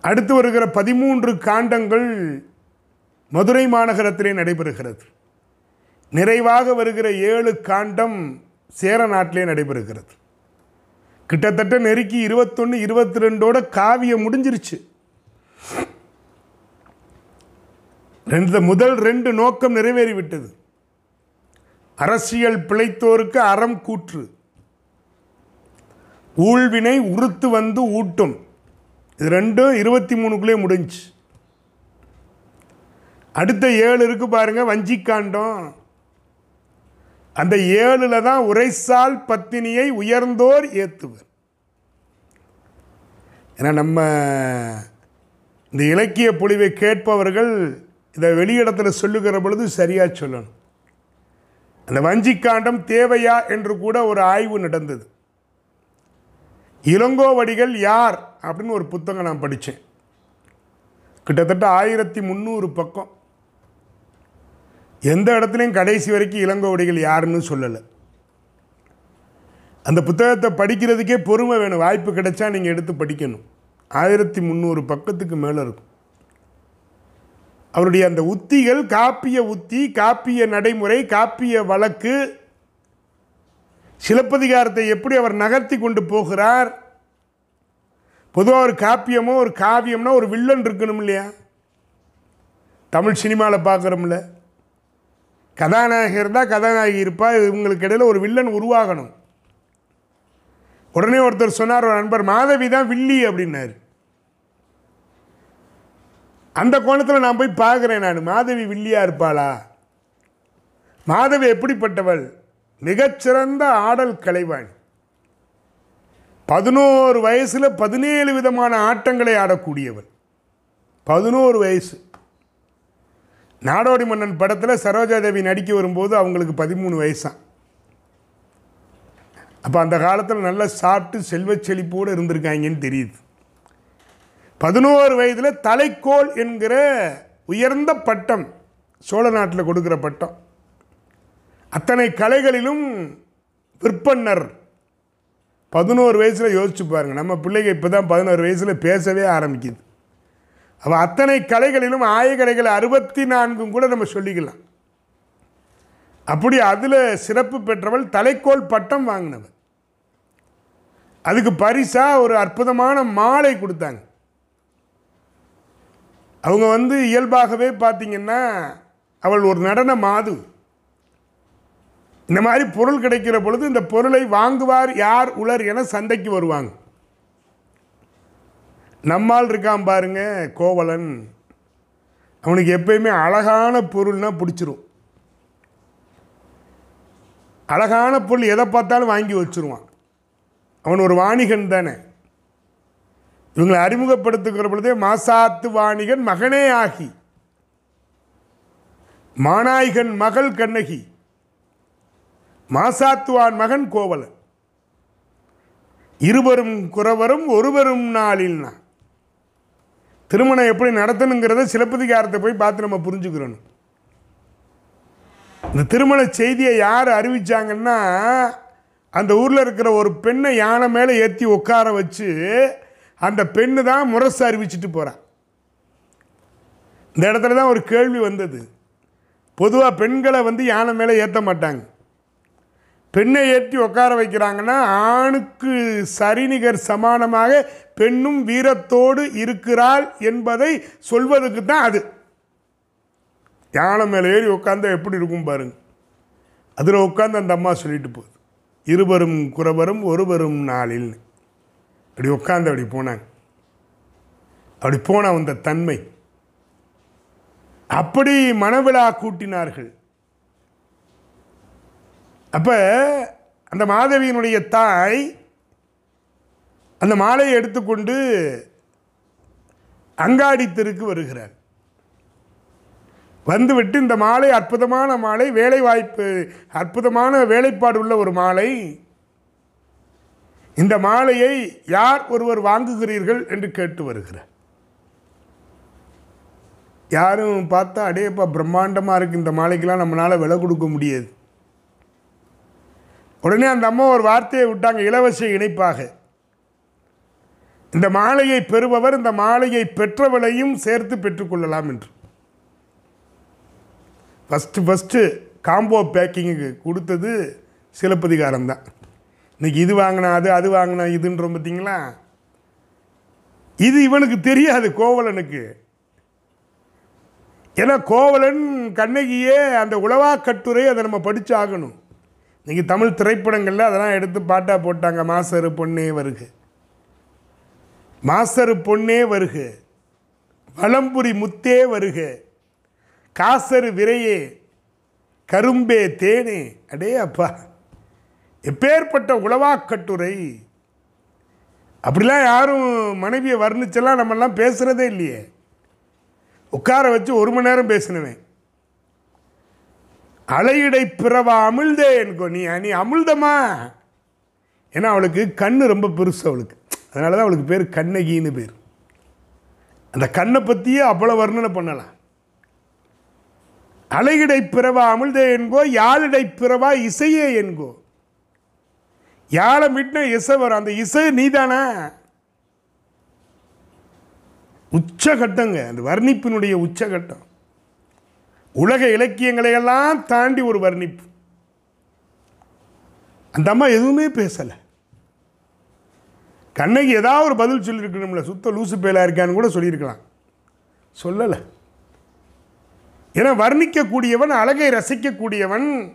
அடுத்து வருகிற பதிமூன்று காண்டங்கள் மதுரை மாநகரத்திலே நடைபெறுகிறது. நிறைவாக வருகிற ஏழு காண்டம் சேர நாட்டிலே நடைபெறுகிறது. கிட்டத்தட்ட நெருக்கி இருபத்தொன்று இருபத்தி ரெண்டோட காவியம் முடிஞ்சிருச்சு. ரெண்டு முதல் ரெண்டு நோக்கம் நிறைவேறிவிட்டது. அரசியல் பிழைத்தோருக்கு அறம் கூற்று. ஊழ்வினை உறுத்து வந்து ஊட்டும். இது ரெண்டும் இருபத்தி மூணுக்குள்ளே முடிஞ்சு. அடுத்த ஏழு இருக்கு பாருங்க வஞ்சிக்காண்டம் அந்த ஏழில் தான் உரைசால் பத்தினியை உயர்ந்தோர் ஏத்துவர். ஏன்னா நம்ம இந்த இலக்கிய பொழிவை கேட்பவர்கள் இதை வெளியிடத்தில் சொல்லுகிற பொழுது சரியாக சொல்லணும். அந்த வஞ்சிக்காண்டம் தேவையா என்று கூட ஒரு ஆய்வு நடந்தது. இளங்கோவடிகள் யார் அப்படின்னு ஒரு புத்தகம் நான் படித்தேன். கிட்டத்தட்ட ஆயிரத்தி முந்நூறு பக்கம். எந்த இடத்துலையும் கடைசி வரைக்கும் இளங்கோவடிகள் யாருன்னு சொல்லலை. அந்த புத்தகத்தை படிக்கிறதுக்கே பொறுமை வேணும். வாய்ப்பு கிடைச்சா நீங்கள் எடுத்து படிக்கணும். ஆயிரத்தி முந்நூறு பக்கத்துக்கு மேலே இருக்கும். அவருடைய அந்த உத்திகள் காப்பிய உத்தி காப்பிய நடைமுறை காப்பிய வழக்கு சிலப்பதிகாரத்தை எப்படி அவர் நகர்த்தி கொண்டு போகிறார்? பொதுவாக ஒரு காப்பியமோ ஒரு காவியம்னா ஒரு வில்லன் இருக்கணும் இல்லையா? தமிழ் சினிமாவில் பார்க்குறோம்ல. கதாநாயகர் இருந்தால் கதாநாயகி இருப்பா இவங்களுக்கு இடையில் ஒரு வில்லன் உருவாகணும். உடனே ஒருத்தர் சொன்னார் ஒரு நண்பர் மாதவி தான் வில்லி அப்படின்னாரு. அந்த கோணத்தில் நான் போய் பார்க்குறேன் நான். மாதவி வில்லியா இருப்பாளா? மாதவி எப்படிப்பட்டவள்? மிகச்சிறந்த ஆடல் கலைவாணி. பதினோரு வயசில் பதினேழு விதமான ஆட்டங்களை ஆடக்கூடியவள். பதினோரு வயசு. நாடோடி மன்னன் படத்தில் சரோஜாதேவி நடிக்க வரும்போது அவங்களுக்கு பதிமூணு வயசான் அப்போ அந்த காலத்தில் நல்லா சாப்பிட்டு செல்வச் செழிப்போடு இருந்திருக்காங்கன்னு தெரியுது. பதினோரு வயதில் தலைக்கோல் என்கிற உயர்ந்த பட்டம் சோழ நாட்டில் கொடுக்குற பட்டம். அத்தனை கலைகளிலும் விற்பன்னர். பதினோரு வயசில் யோசிச்சு பாருங்க நம்ம பிள்ளைங்க இப்போ தான் பதினோரு வயசில் பேசவே ஆரம்பிக்குது. அவள் அத்தனை கலைகளிலும் ஆயக்கலைகள் அறுபத்தி நான்கும் கூட நம்ம சொல்லிக்கலாம். அப்படி அதில் சிறப்பு பெற்றவள் தலைக்கோல் பட்டம் வாங்கினவள். அதுக்கு பரிசாக ஒரு அற்புதமான மாலை கொடுத்தாங்க. அவங்க வந்து இயல்பாகவே பார்த்தீங்கன்னா அவள் ஒரு நடன மாது இந்த மாதிரி பொருள் கிடைக்கிற பொழுது இந்த பொருளை வாங்குவார் யார் உலர் என சந்தைக்கு வருவாங்க. நம்மால் இருக்கான் பாருங்க கோவலன். அவனுக்கு எப்பயுமே அழகான பொருள்னா பிடிச்சிரும். அழகான பொருள் எதை பார்த்தாலும் வாங்கி வச்சுருவான். அவன் ஒரு வாணிகன் தானே. இவங்களை அறிமுகப்படுத்துகிற பொழுதே மாசாத்து வாணிகன் மகனே ஆகி மாநாயகன் மகள் கண்ணகி மாசாத்துவான் மகன் கோவலன். இருவரும் குறவரும் ஒருவரும் நாளில்னா திருமணம் எப்படி நடத்தணுங்கிறத சிலப்பதிகாரத்தை போய் பார்த்து நம்ம புரிஞ்சுக்கிறணும். இந்த திருமண செய்தியை யார் அறிவிச்சாங்கன்னா அந்த ஊரில் இருக்கிற ஒரு பெண்ணை யானை மேலே ஏற்றி உட்கார வச்சு அந்த பெண்ணு தான் முரசு அறிவிச்சிட்டு போகிறான் இந்த இடத்துல தான் ஒரு கேள்வி வந்தது. பொதுவாக பெண்களை வந்து யானை மேலே ஏற்ற மாட்டாங்க. பெண்ணை ஏற்றி உட்கார வைக்கிறாங்கன்னா ஆணுக்கு சரிநிகர் சமானமாக பெண்ணும் வீரத்தோடு இருக்கிறாள் என்பதை சொல்வதற்கு தான் அது. யானை மேலே ஏறி உட்காந்தா எப்படி இருக்கும் பாருங்க. அதில் உட்காந்து அந்த அம்மா சொல்லிட்டு போகுது. இருவரும் குறவரும் ஒருவரும் நாளில். அப்படி உட்காந்து அப்படி போனாங்க. அப்படி போன அந்த தன்மை. அப்படி மனவிழா கூட்டினார்கள். அப்போ அந்த மாதவியினுடைய தாய் அந்த மாலையை எடுத்துக்கொண்டு அங்காடி தெருக்கு வருகிறார் வந்துவிட்டு இந்த மாலை அற்புதமான மாலை வேலை வாய்ப்பு அற்புதமான வேலைப்பாடு உள்ள ஒரு மாலை இந்த மாலையை யார் ஒருவர் வாங்குகிறீர்கள் என்று கேட்டு வருகிறார். யாரும் பார்த்தா அடேப்பா பிரம்மாண்டமாக இருக்குது இந்த மாலைக்கெல்லாம் நம்மளால் விலை கொடுக்க முடியாது. உடனே அந்த அம்மா ஒரு வார்த்தையை விட்டாங்க இலவச இணைப்பாக. இந்த மாலையை பெறுபவர் இந்த மாலையை பெற்றவளையும் சேர்த்து பெற்றுக்கொள்ளலாம் என்று. ஃபஸ்ட்டு ஃபஸ்ட்டு காம்போ பேக்கிங்கு கொடுத்தது சிலப்பதிகாரம் தான் இன்னைக்கு இது வாங்கினா அது அது வாங்கினா இதுன்றோம் பார்த்தீங்களா? இது இவனுக்கு தெரியாது கோவலனுக்கு. ஏன்னா கோவலன் கண்ணகியே அந்த உளவா கட்டுரை அதை நம்ம படிச்சு ஆகணும் இன்னைக்கு தமிழ் திரைப்படங்களில் அதெல்லாம் எடுத்து பாட்டாக போட்டாங்க மாசரு பொண்ணே வருக. மாசரு பொண்ணே வருக. வளம்புரி முத்தே வருக. காசரு விரையே. கரும்பே தேனே. அடே அப்பா எப்பேற்பட்ட உளவாக்கட்டுரை. அப்படிலாம் யாரும் மனைவியை வர்ணிச்செல்லாம் நம்மெல்லாம் பேசுகிறதே இல்லையே. உட்கார வச்சு ஒரு மணி நேரம் பேசினவேன். அலையிடை பிறவா அமிழ்தே எனக்கோ நீ நீ அமிழ்தமா ஏன்னா அவளுக்கு கண்ணு ரொம்ப பெருசு அவளுக்கு. அதனால தான் அவளுக்கு பேர் கண்ணகின்னு பேர். அந்த கண்ணை பற்றியே அவ்வளோ வர்ணனை பண்ணலாம். அலையிடை பிறவா அமிழ்தே என்கோ யாழிடை பிறவா இசையே என்கோ. யாழை மீட்டின இசை வரும்? அந்த இசை நீதானா? உச்சகட்டங்க. அந்த வர்ணிப்பினுடைய உச்சகட்டம். உலக இலக்கியங்களை எல்லாம் தாண்டி ஒரு வர்ணிப்பு. அந்த அம்மா எதுவுமே பேசலை. கண்ணகி ஏதாவது ஒரு பதில் சொல்லியிருக்கணும்ல. சுத்த லூசு பேலா இருக்கான்னு கூட சொல்லியிருக்கலாம். சொல்லலை. ஏன்னா வர்ணிக்கக்கூடியவன் அழகை ரசிக்கக்கூடியவன்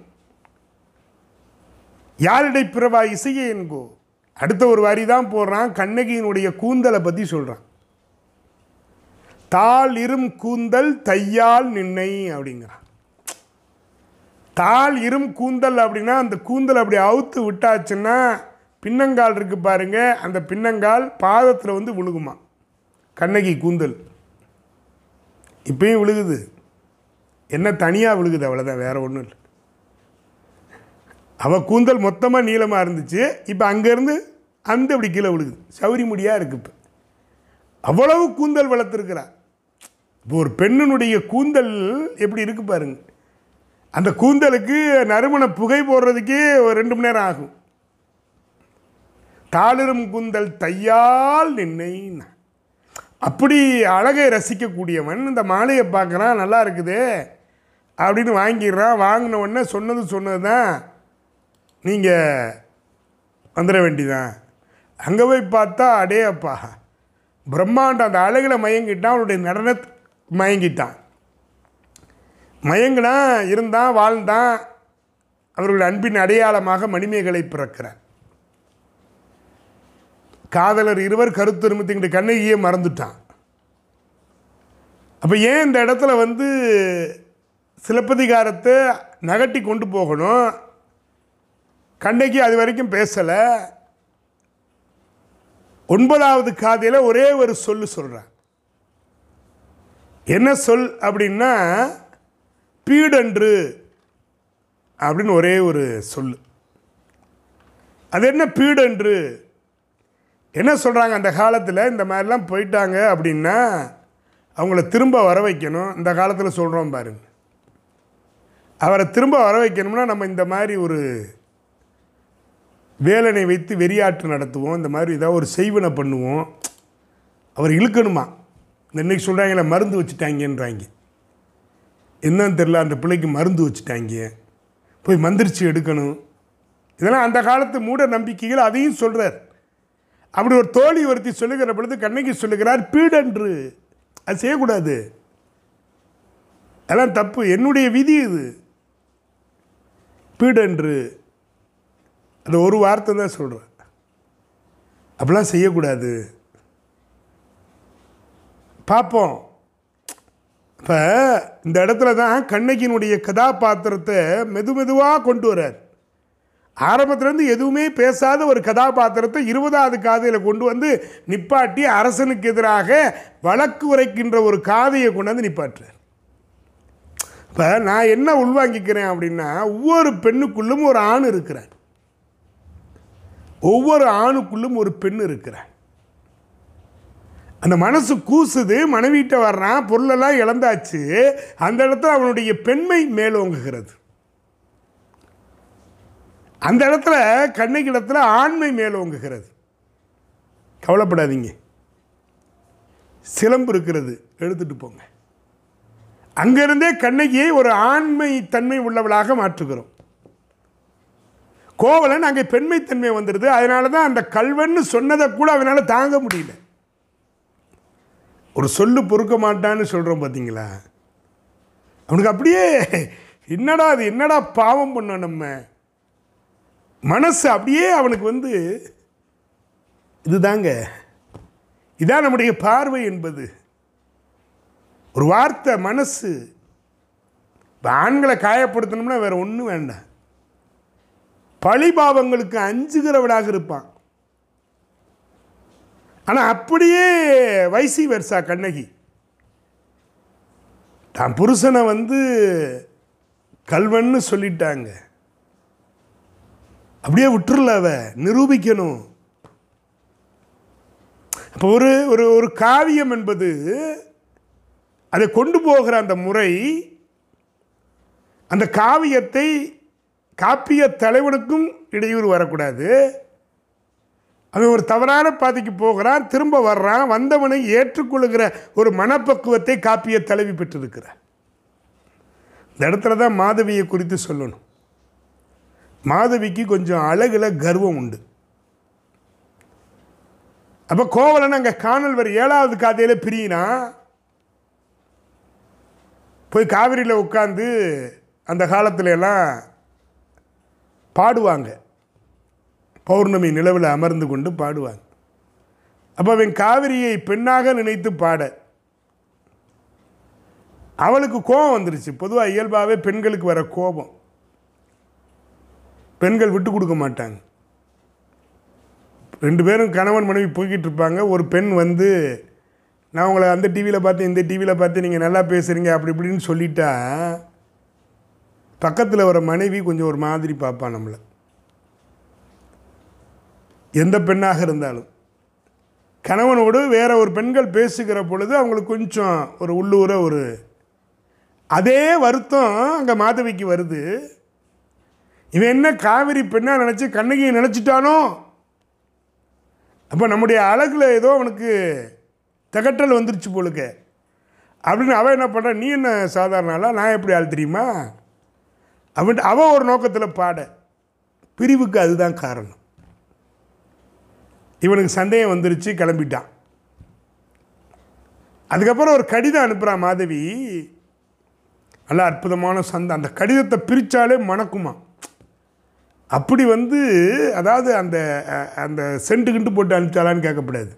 யாரிடை பிறவா இசையே என்கோ? அடுத்த ஒரு வரி தான் போடுறான். கண்ணகியினுடைய கூந்தலை பற்றி சொல்கிறான் தாள் இரும் கூந்தல் தையால் நின்னை அப்படிங்கிறான். தாள் இரும் கூந்தல் அப்படின்னா அந்த கூந்தல் அப்படி அவுத்து விட்டாச்சுன்னா பின்னங்கால் இருக்கு பாருங்க அந்த பின்னங்கால் பாதத்தில் வந்து விழுகுமா? கண்ணகி கூந்தல். இப்பயும் விழுகுது. என்ன தனியாக விழுகுது அவ்வளோதான் வேற ஒன்றும் இல்லை. அவள் கூந்தல் மொத்தமாக நீளமாக இருந்துச்சு. இப்போ அங்கேருந்து அந்த இப்படி கீழே விழுகுது. சௌரி முடியாக இருக்கு இப்போ. அவ்வளவு கூந்தல் வளர்த்துருக்கிறா. இப்போ ஒரு பெண்ணினுடைய கூந்தல் எப்படி இருக்கு பாருங்க. அந்த கூந்தலுக்கு நறுமண புகை போடுறதுக்கே ஒரு ரெண்டு மணி நேரம் ஆகும். தாளிரும் கூந்தல் தையால் நின்னை அப்படி அழகை ரசிக்கக்கூடியவன் இந்த மாலையை பார்க்குறான் நல்லா இருக்குதே. அப்படின்னு வாங்கிடுறான். வாங்கின உடனே சொன்னது சொன்னது தான் நீங்கள் வந்துட வேண்டிதான் அங்கே போய் பார்த்தா அடே அப்பா பிரம்மாண்டம் அந்த அழகில் மயங்கிட்டான் அவனுடைய நடன மயங்கிட்டான். மயங்கினா இருந்தான் வாழ்ந்தான் அவர்கள் அன்பின் அடையாளமாக மணிமேகலை பிறக்கிறார். காதலர் இருவர் கருத்தொருமத்திங்கிட்ட கண்ணகியே மறந்துட்டான். அப்போ ஏன் இந்த இடத்துல வந்து சிலப்பதிகாரத்தை நகட்டி கொண்டு போகணும்? கண்ணகி அது வரைக்கும் பேசலை. ஒன்பதாவது காதையில் ஒரே ஒரு சொல்லு சொல்கிறேன் என்ன சொல் அப்படின்னா பீடன்று அப்படின்னு ஒரே ஒரு சொல்லு. அது என்ன பீடன்று? என்ன சொல்கிறாங்க அந்த காலத்தில்? இந்த மாதிரிலாம் போயிட்டாங்க அப்படின்னா அவங்கள திரும்ப வர வைக்கணும். இந்த காலத்தில் சொல்கிறோம் பாருங்க. அவரை திரும்ப வர வைக்கணும்னா நம்ம இந்த மாதிரி ஒரு வேலனை வைத்து வெறியாற்று நடத்துவோம். இந்த மாதிரி ஏதாவது ஒரு செய்வனை பண்ணுவோம். அவர் இழுக்கணுமா? இந்த இன்றைக்கி சொல்கிறாங்களே மருந்து வச்சுட்டாங்கன்றாங்க. என்னன்னு தெரில அந்த பிள்ளைக்கு மருந்து வச்சுட்டாங்க. போய் மந்திரிச்சு எடுக்கணும். இதெல்லாம் அந்த காலத்து மூட நம்பிக்கைகள் அதையும் சொல்கிறார் அப்படி ஒரு தோழி ஒருத்தி சொல்லுகிற பொழுது கண்ணகி சொல்லுகிறார் பீடன்று. அது செய்யக்கூடாது. அதெல்லாம் தப்பு. என்னுடைய விதி இது. பீடன்று. அந்த ஒரு வார்த்தை தான் சொல்கிறேன் அப்படிலாம் செய்யக்கூடாது. பார்ப்போம். இப்போ இந்த இடத்துல தான் கண்ணகியினுடைய கதாபாத்திரத்தை மெது மெதுவாக கொண்டு வர்றார். ஆரம்பத்துலேருந்து எதுவுமே பேசாத ஒரு கதாபாத்திரத்தை இருபதாவது காதையில் கொண்டு வந்து நிப்பாட்டி அரசனுக்கு எதிராக வழக்கு உரைக்கின்ற ஒரு காதையை கொண்டு வந்து நிப்பாட்டுறார். இப்போ நான் என்ன உள்வாங்கிக்கிறேன் அப்படின்னா ஒவ்வொரு பெண்ணுக்குள்ளும் ஒரு ஆண் இருக்கிறார். ஒவ்வொரு ஆணுக்குள்ளும் ஒரு பெண் இருக்கிறார் அந்த மனசு கூசுது மனைவிட்ட வர்றான் பொருளெல்லாம் இழந்தாச்சு அந்த இடத்துல அவனுடைய பெண்மை மேலோங்குகிறது. அந்த இடத்துல கண்ணகி இடத்துல ஆண்மை மேலோங்குகிறது. கவலைப்படாதீங்க. சிலம்பு இருக்கிறது எடுத்துட்டு போங்க. அங்கிருந்தே கண்ணகியை ஒரு ஆண்மை தன்மை உள்ளவளாக மாற்றுகிறோம். கோவலன் அங்கே பெண்மைத்தன்மை வந்துடுது அதனால தான் அந்த கல்வன்னு சொன்னதை கூட அவனால் தாங்க முடியல. ஒரு சொல்லு பொறுக்க மாட்டான்னு சொல்கிறோம் பார்த்தீங்களா அவனுக்கு அப்படியே என்னடா அது என்னடா பாவம் பண்ணோம் நம்ம? மனசு அப்படியே அவனுக்கு வந்து இதுதாங்க. இதான் நம்முடைய பார்வை என்பது. ஒரு வார்த்தை மனசு. இப்போ ஆண்களை காயப்படுத்தணும்னா வேறு ஒன்றும் வேண்டாம். பழிபாவங்களுக்கு அஞ்சுகிறவனாக இருப்பான். ஆனால் அப்படியே வைசி வெர்சா கண்ணகி. தான் புருஷனை வந்து கல்வன்னு சொல்லிட்டாங்க. அப்படியே விட்டுருல அவ நிரூபிக்கணும். அப்போ ஒரு ஒரு ஒரு காவியம் என்பது அதை கொண்டு போகிற அந்த முறை அந்த காவியத்தை காப்பிய தலைவனுக்கும் இடையூறு வரக்கூடாது. அவன் ஒரு தவறான பாதைக்கு போகிறான் திரும்ப வர்றான் வந்தவனை ஏற்றுக்கொள்ளுகிற ஒரு மனப்பக்குவத்தை காப்பிய தலைவி பெற்றிருக்கிறார். இந்த இடத்துல தான் மாதவியை குறித்து சொல்லணும். மாதவிக்கு கொஞ்சம் அழகில் கர்வம் உண்டு. அப்போ கோவலன் அங்கே காணல் வர ஏழாவது காதையில் பிரியினா போய் காவிரியில் உட்காந்து அந்த காலத்துல எல்லாம் பாடுவாங்க. பௌர்ணமி நிலவில் அமர்ந்து கொண்டு பாடுவாங்க. அப்போ அவன் காவிரியை பெண்ணாக நினைத்து பாட. அவளுக்கு கோபம் வந்துருச்சு. பொதுவாக இயல்பாகவே பெண்களுக்கு வர கோபம். பெண்கள் விட்டு கொடுக்க மாட்டாங்க. ரெண்டு பேரும் கணவன் மனைவி போய்கிட்டு இருப்பாங்க. ஒரு பெண் வந்து நான் உங்களை அந்த டிவியில் பார்த்து இந்த டிவியில் பார்த்து நீங்கள் நல்லா பேசுகிறீங்க அப்படி இப்படின்னு சொல்லிட்டா பக்கத்தில் வர மனைவி கொஞ்சம் ஒரு மாதிரி பார்ப்பான் நம்மளை. எந்த பெண்ணாக இருந்தாலும். கணவனோடு வேற ஒரு பெண்கள் பேசுகிற பொழுது அவங்களுக்கு கொஞ்சம் ஒரு உள்ளூர ஒரு அதே வருத்தம் அங்கே மாதவிக்கு வருது. இவன் என்ன காவிரி பெண்ணாக நினச்சி கண்ணகியை நினச்சிட்டானோ? அப்போ நம்முடைய அழகில் ஏதோ அவனுக்கு தகட்டல் வந்துருச்சு போலுக்க. அப்படின்னு அவன் என்ன பண்ணுறான் நீ என்ன சாதாரண ஆளா? நான் எப்படி ஆள் தெரியுமா? அவன் அவன் ஒரு நோக்கத்தில் பாட. பிரிவுக்கு அதுதான் காரணம். இவனுக்கு சந்தேகம் வந்துருச்சு கிளம்பிட்டான். அதுக்கப்புறம் ஒரு கடிதம் அனுப்புகிறான் மாதவி. நல்லா அற்புதமான சந்தை. அந்த கடிதத்தை பிரித்தாலே மணக்குமா அப்படி வந்து அதாவது அந்த அந்த சென்ட்டு கிண்டு போட்டு அனுப்பிச்சாலான்னு கேட்கக்கூடாது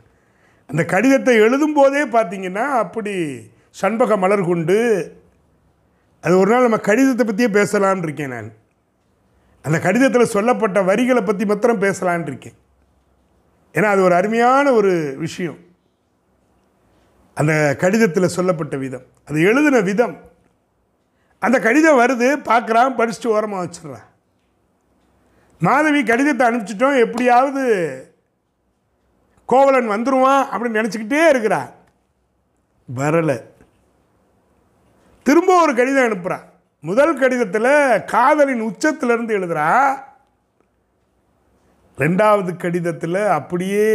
அந்த கடிதத்தை எழுதும் போதே பார்த்தீங்கன்னா அப்படி சண்பக மலர் கொண்டு அது ஒரு நாள் நம்ம கடிதத்தை பற்றியே பேசலான்னு இருக்கேன் நான். அந்த கடிதத்தில் சொல்லப்பட்ட வரிகளை பற்றி மாத்திரம் பேசலான்னு இருக்கேன். ஏன்னா அது ஒரு அருமையான ஒரு விஷயம். அந்த கடிதத்தில் சொல்லப்பட்ட விதம். அது எழுதின விதம். அந்த கடிதம் வருது பார்க்குறான் படிச்சுட்டு ஓரமாக வச்சிடுறான் மாதவி கடிதத்தை அனுப்பிச்சிட்டோம் எப்படியாவது கோவலன் வந்துருவான் அப்படின்னு நினச்சிக்கிட்டே இருக்கிறா. வரலை. திரும்ப ஒரு கடிதம் அனுப்புகிறான் முதல் கடிதத்தில் காதலின் உச்சத்திலிருந்து எழுதுகிறா ரெண்டாவது கடிதத்தில் அப்படியே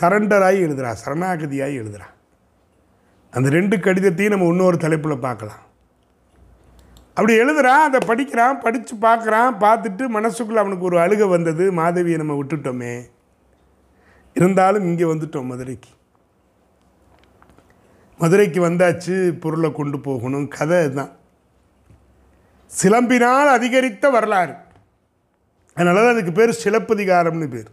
சரண்டராகி எழுதுறா சரணாகதியாகி எழுதுகிறா அந்த ரெண்டு கடிதத்தையும் நம்ம இன்னொரு தலைப்பில் பார்க்கலாம். அப்படி எழுதுகிறான் அதை படிக்கிறான் படித்து பார்க்குறான் பார்த்துட்டு மனசுக்குள்ளே அவனுக்கு ஒரு அழுகை வந்தது மாதவியை நம்ம விட்டுட்டோமே. இருந்தாலும் இங்கே வந்துட்டோம் மதுரைக்கு. மதுரைக்கு வந்தாச்சு பொருளை கொண்டு போகணும். கதை தான் சிலம்பினால் அதிகரித்த வரலாறு. அதனால தான் அதுக்கு பேர் சிலப்பதிகாரம்னு பேர்.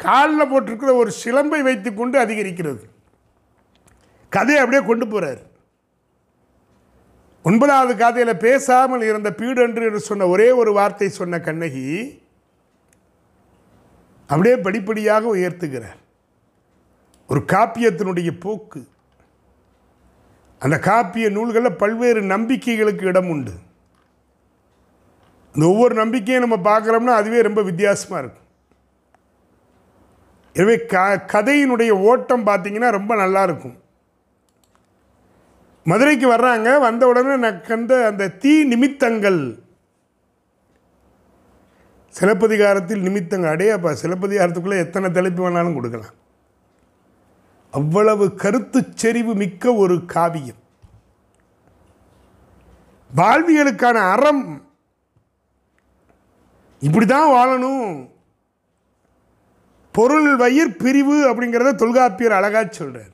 காலில் போட்டிருக்கிற ஒரு சிலம்பை வைத்துக்கொண்டு அதிகரிக்கிறது. கதையை அப்படியே கொண்டு போகிறார் ஒன்பதாவது காதையில் பேசாமல் இருந்த பீடன்று என்று சொன்ன ஒரே ஒரு வார்த்தை சொன்ன கண்ணகி அப்படியே படிப்படியாக உயர்த்துகிறார். ஒரு காப்பியத்தினுடைய போக்கு. அந்த காப்பிய நூல்களில் பல்வேறு நம்பிக்கைகளுக்கு இடம் உண்டு. இந்த ஒவ்வொரு நம்பிக்கையும் நம்ம பார்க்குறோம்னா அதுவே ரொம்ப வித்தியாசமாக இருக்கும். எனவே க கதையினுடைய ஓட்டம் பார்த்தீங்கன்னா ரொம்ப நல்லாயிருக்கும் மதுரைக்கு வர்றாங்க வந்த உடனே நான் அந்த அந்த தீ நிமித்தங்கள். சிலப்பதிகாரத்தில் நிமித்தங்கள். அடையப்பா சிலப்பதிகாரத்துக்குள்ளே எத்தனை தலைப்பு வேணாலும் கொடுக்கலாம். அவ்வளவு கருத்துச் செறிவு மிக்க ஒரு காவியம். வாழ்வியலுக்கான அறம். இப்படி தான் வாழணும். பொருள் வயிர் பிரிவு அப்படிங்கிறத தொல்காப்பியர் அழகா சொல்றார்.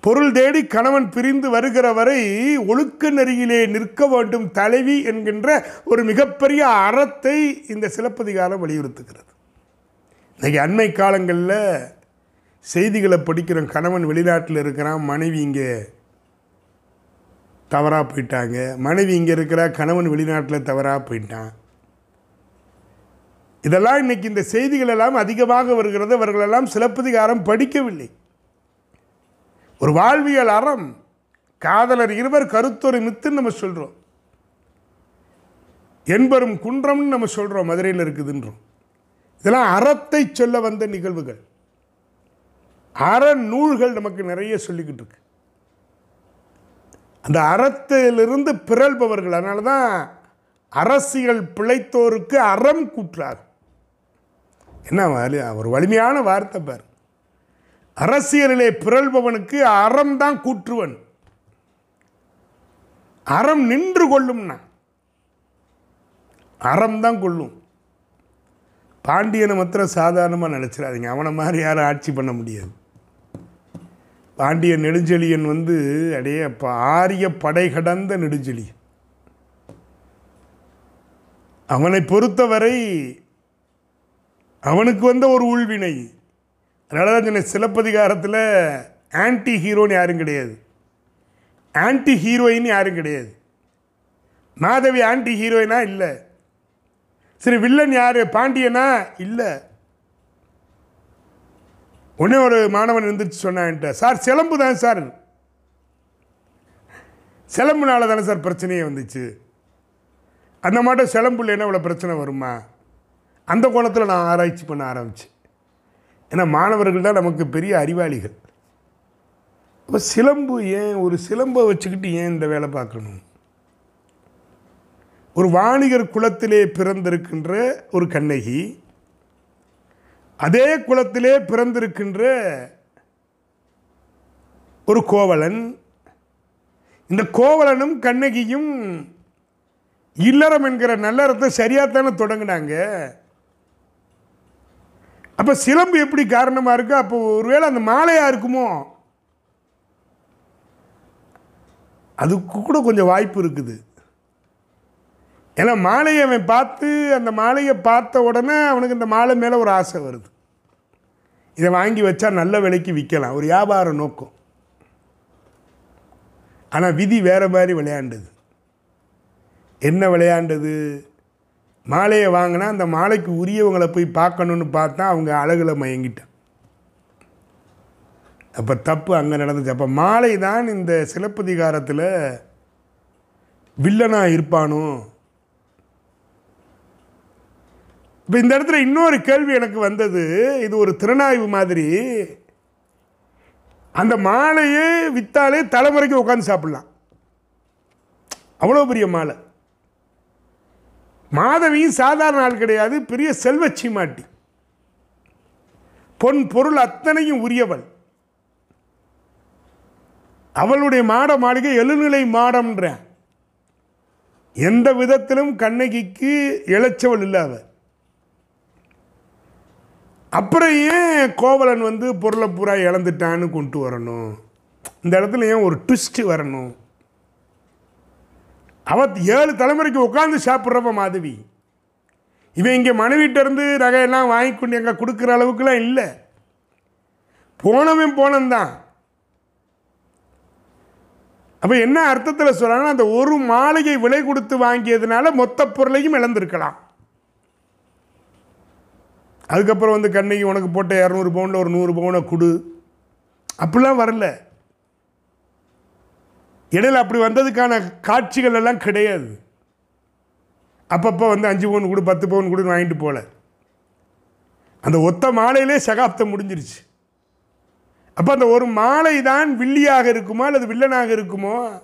பொருள் தேடி கணவன் பிரிந்து வருகிற வரை ஒழுக்க நெறியிலே நிற்க வேண்டும் தலைவி என்கின்ற ஒரு மிகப்பெரிய அறத்தை இந்த சிலப்பதிகாரம் வலியுறுத்துகிறது. இன்னைக்கு அண்மை காலங்களில் செய்திகளை படிக்கிறோம் கணவன் வெளிநாட்டில் இருக்கிறான் மனைவி இங்கே தவறாக போயிட்டாங்க. மனைவி இங்கே இருக்கிற கணவன் வெளிநாட்டில் தவறாக போயிட்டான். இதெல்லாம் இன்னைக்கு இந்த செய்திகள் எல்லாம் அதிகமாக வருகிறது. அவர்களெல்லாம் சிலப்பதிகாரம் படிக்கவில்லை. ஒரு வாழ்வியல் அறம் காதலர் இருவர் கருத்தொரு மித்துன்னு நம்ம சொல்கிறோம் என்பரும் குன்றம்னு நம்ம சொல்கிறோம் மதுரையில் இருக்குதுன்றோம். இதெல்லாம் அறத்தை சொல்ல வந்த நிகழ்வுகள். அற நூல்கள் நமக்கு நிறைய சொல்லிக்கிட்டு இருக்கு. அந்த அறத்திலிருந்து பிறழ்பவர்கள் அதனால தான் அரசியல் பிழைத்தோருக்கு அறம் கூற்றார் என்ன வலி- ஒரு வலிமையான வார்த்தை பார். அரசியலிலே பிறழ்பவனுக்கு அறம் தான் கூற்றுவன். அறம் நின்று கொள்ளும்னா அறம் தான் கொள்ளும். பாண்டியனை மாத்திரம் சாதாரணமாக நினச்சிடாதீங்க அவனை மாதிரி யாரும் ஆட்சி பண்ண முடியாது. பாண்டிய நெடுஞ்செழியன் வந்து அடைய ஆரிய படை கடந்த நெடுஞ்செழியன். அவனை பொறுத்தவரை அவனுக்கு வந்த ஒரு உள்வினை. நடராஜனை சிலப்பதிகாரத்தில் ஆன்டி ஹீரோன்னு யாரும் கிடையாது. ஆன்டி ஹீரோயின் யாரும் கிடையாது. மாதவி ஆன்டி ஹீரோயினா இல்லை. சரி வில்லன் யார்? பாண்டியனா? இல்லை. உடனே ஒரு மாணவன் இருந்துச்சு சொன்னான்ட்ட சார் சிலம்பு தான் சார். சிலம்புனால தானே சார் பிரச்சனையே வந்துச்சு. அந்த மாட்டம் சிலம்புல என்ன இவ்வளோ பிரச்சனை வருமா? அந்த கோணத்தில் நான் ஆராய்ச்சி பண்ண ஆரம்பித்தேன் ஏன்னா மாணவர்கள் தான் நமக்கு பெரிய அறிவாளிகள். இப்போ சிலம்பு ஏன் ஒரு சிலம்பை வச்சுக்கிட்டு ஏன் இந்த வேலை பார்க்கணும்? ஒரு வாணிகர் குலத்திலே பிறந்திருக்கின்ற ஒரு கண்ணகி அதே குலத்திலே பிறந்திருக்கின்ற ஒரு கோவலன். இந்த கோவலனும் கண்ணகியும் இல்லறம் என்கிற நல்லறத்தை சரியாகத்தானே தொடங்கினாங்க. அப்போ சிலம்பு எப்படி காரணமாக இருக்கு? அப்போ ஒருவேளை அந்த மாலையாக இருக்குமோ? அதுக்கு கூட கொஞ்சம் வாய்ப்பு இருக்குது. ஏன்னா மாலையை அவன் பார்த்து அந்த மாலையை பார்த்த உடனே அவனுக்கு இந்த மாலை மேலே ஒரு ஆசை வருது. இதை வாங்கி வச்சா நல்ல விலைக்கு விற்கலாம். ஒரு வியாபார நோக்கம். ஆனால் விதி வேறு மாதிரி விளையாண்டது. என்ன விளையாண்டது? மாலையை வாங்கினா அந்த மாலைக்கு உரியவங்களை போய் பார்க்கணுன்னு பார்த்தா அவங்க அழகில் மயங்கிட்டான். அப்போ தப்பு அங்கே நடந்துச்சு. அப்போ மாலை தான் இந்த சிலப்பதிகாரத்தில் வில்லனாக இருப்பானோ? இப்போ இந்த இடத்துல இன்னொரு கேள்வி எனக்கு வந்தது. இது ஒரு திறனாய்வு மாதிரி. அந்த மாலையே விற்றாலே தலைமுறைக்கு உட்காந்து சாப்பிட்லாம். அவ்வளோ பெரிய மாலை. மாதவியும் சாதாரண ஆள் கிடையாது பெரிய செல்வச்சி மாட்டி பொன் பொருள் அத்தனையும் உரியவள். அவளுடைய மாட மாளிகை எழுநிலை மாடம்ன்றேன். எந்த விதத்திலும் கண்ணகிக்கு இழைச்சவள் இல்லாத. அப்புறம் ஏன் கோவலன் வந்து பொருளை பூரா இழந்துட்டான்னு கொண்டு வரணும்? இந்த இடத்துல ஏன் ஒரு ட்விஸ்ட் வரணும்? அவ ஏழு தலைமுறைக்கு உட்காந்து சாப்பிட்றப்ப மாதவி. இவன் இங்கே மனைவிட்டேருந்து நகையெல்லாம் வாங்கி கொண்டு எங்கே கொடுக்குற அளவுக்குலாம் இல்லை. போனவன் போனந்தான். அப்போ என்ன அர்த்தத்தில் சொல்கிறாங்கன்னா அந்த ஒரு மாளிகை விலை கொடுத்து வாங்கியதுனால மொத்த பொருளையும் இழந்திருக்கலாம். அதுக்கப்புறம் வந்து கண்ணகி உனக்கு போட்ட இரநூறு பவுனில் ஒரு நூறு பவுனை கொடு. அப்படிலாம் வரல. இடையில அப்படி வந்ததுக்கான காட்சிகள் எல்லாம் கிடையாது. அப்பப்போ வந்து அஞ்சு பவுன் கொடு பத்து பவுன் கொடுன்னு வாங்கிட்டு போகல அந்த ஒத்த மாலையிலே சகாப்தம் முடிஞ்சிருச்சு. அப்போ அந்த ஒரு மாலை தான் வில்லியாக இருக்குமோ அல்லது வில்லனாக இருக்குமோ?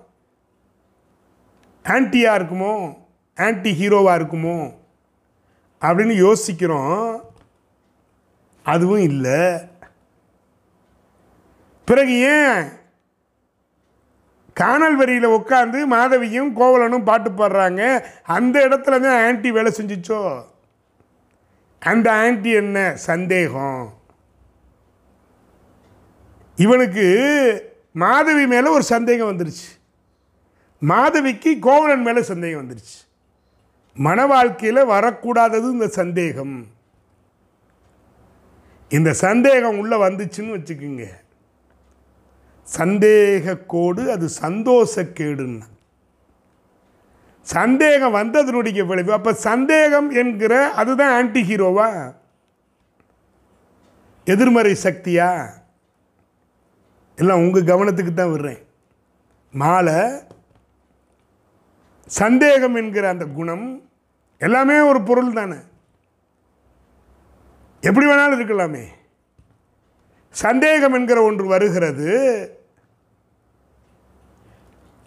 ஆன்டியாக இருக்குமோ? ஆன்டி ஹீரோவாக இருக்குமோ? அப்படின்னு யோசிக்கிறோம். அதுவும் இல்லை. பிறகு ஏன்? காணல் வரியில் உட்காந்து மாதவியும் கோவலனும் பாட்டு பாடுறாங்க. அந்த இடத்துல தான் ஆன்டி வேலை செஞ்சுச்சோ? அந்த ஆன்டி என்ன? சந்தேகம். இவனுக்கு மாதவி மேலே ஒரு சந்தேகம் வந்துருச்சு. மாதவிக்கு கோவலன் மேலே சந்தேகம் வந்துருச்சு. மன வாழ்க்கையில் வரக்கூடாதது இந்த சந்தேகம். இந்த சந்தேகம் உள்ளே வந்துச்சுன்னு வச்சுக்கோங்க. சந்தேகக்கோடு அது சந்தோஷக்கேடுன்னு சந்தேகம் வந்ததனுடைய விளைவு. அப்போ சந்தேகம் என்கிற அதுதான் ஆன்டி ஹீரோவா எதிர்மறை சக்தியா? எல்லாம் உங்கள் கவனத்துக்கு தான் விடுறேன். மாலை சந்தேகம் என்கிற அந்த குணம் எல்லாமே ஒரு பொருள் தானே எப்படி வேணாலும் இருக்கலாமே. சந்தேகம் என்கிற ஒன்று வருகிறது.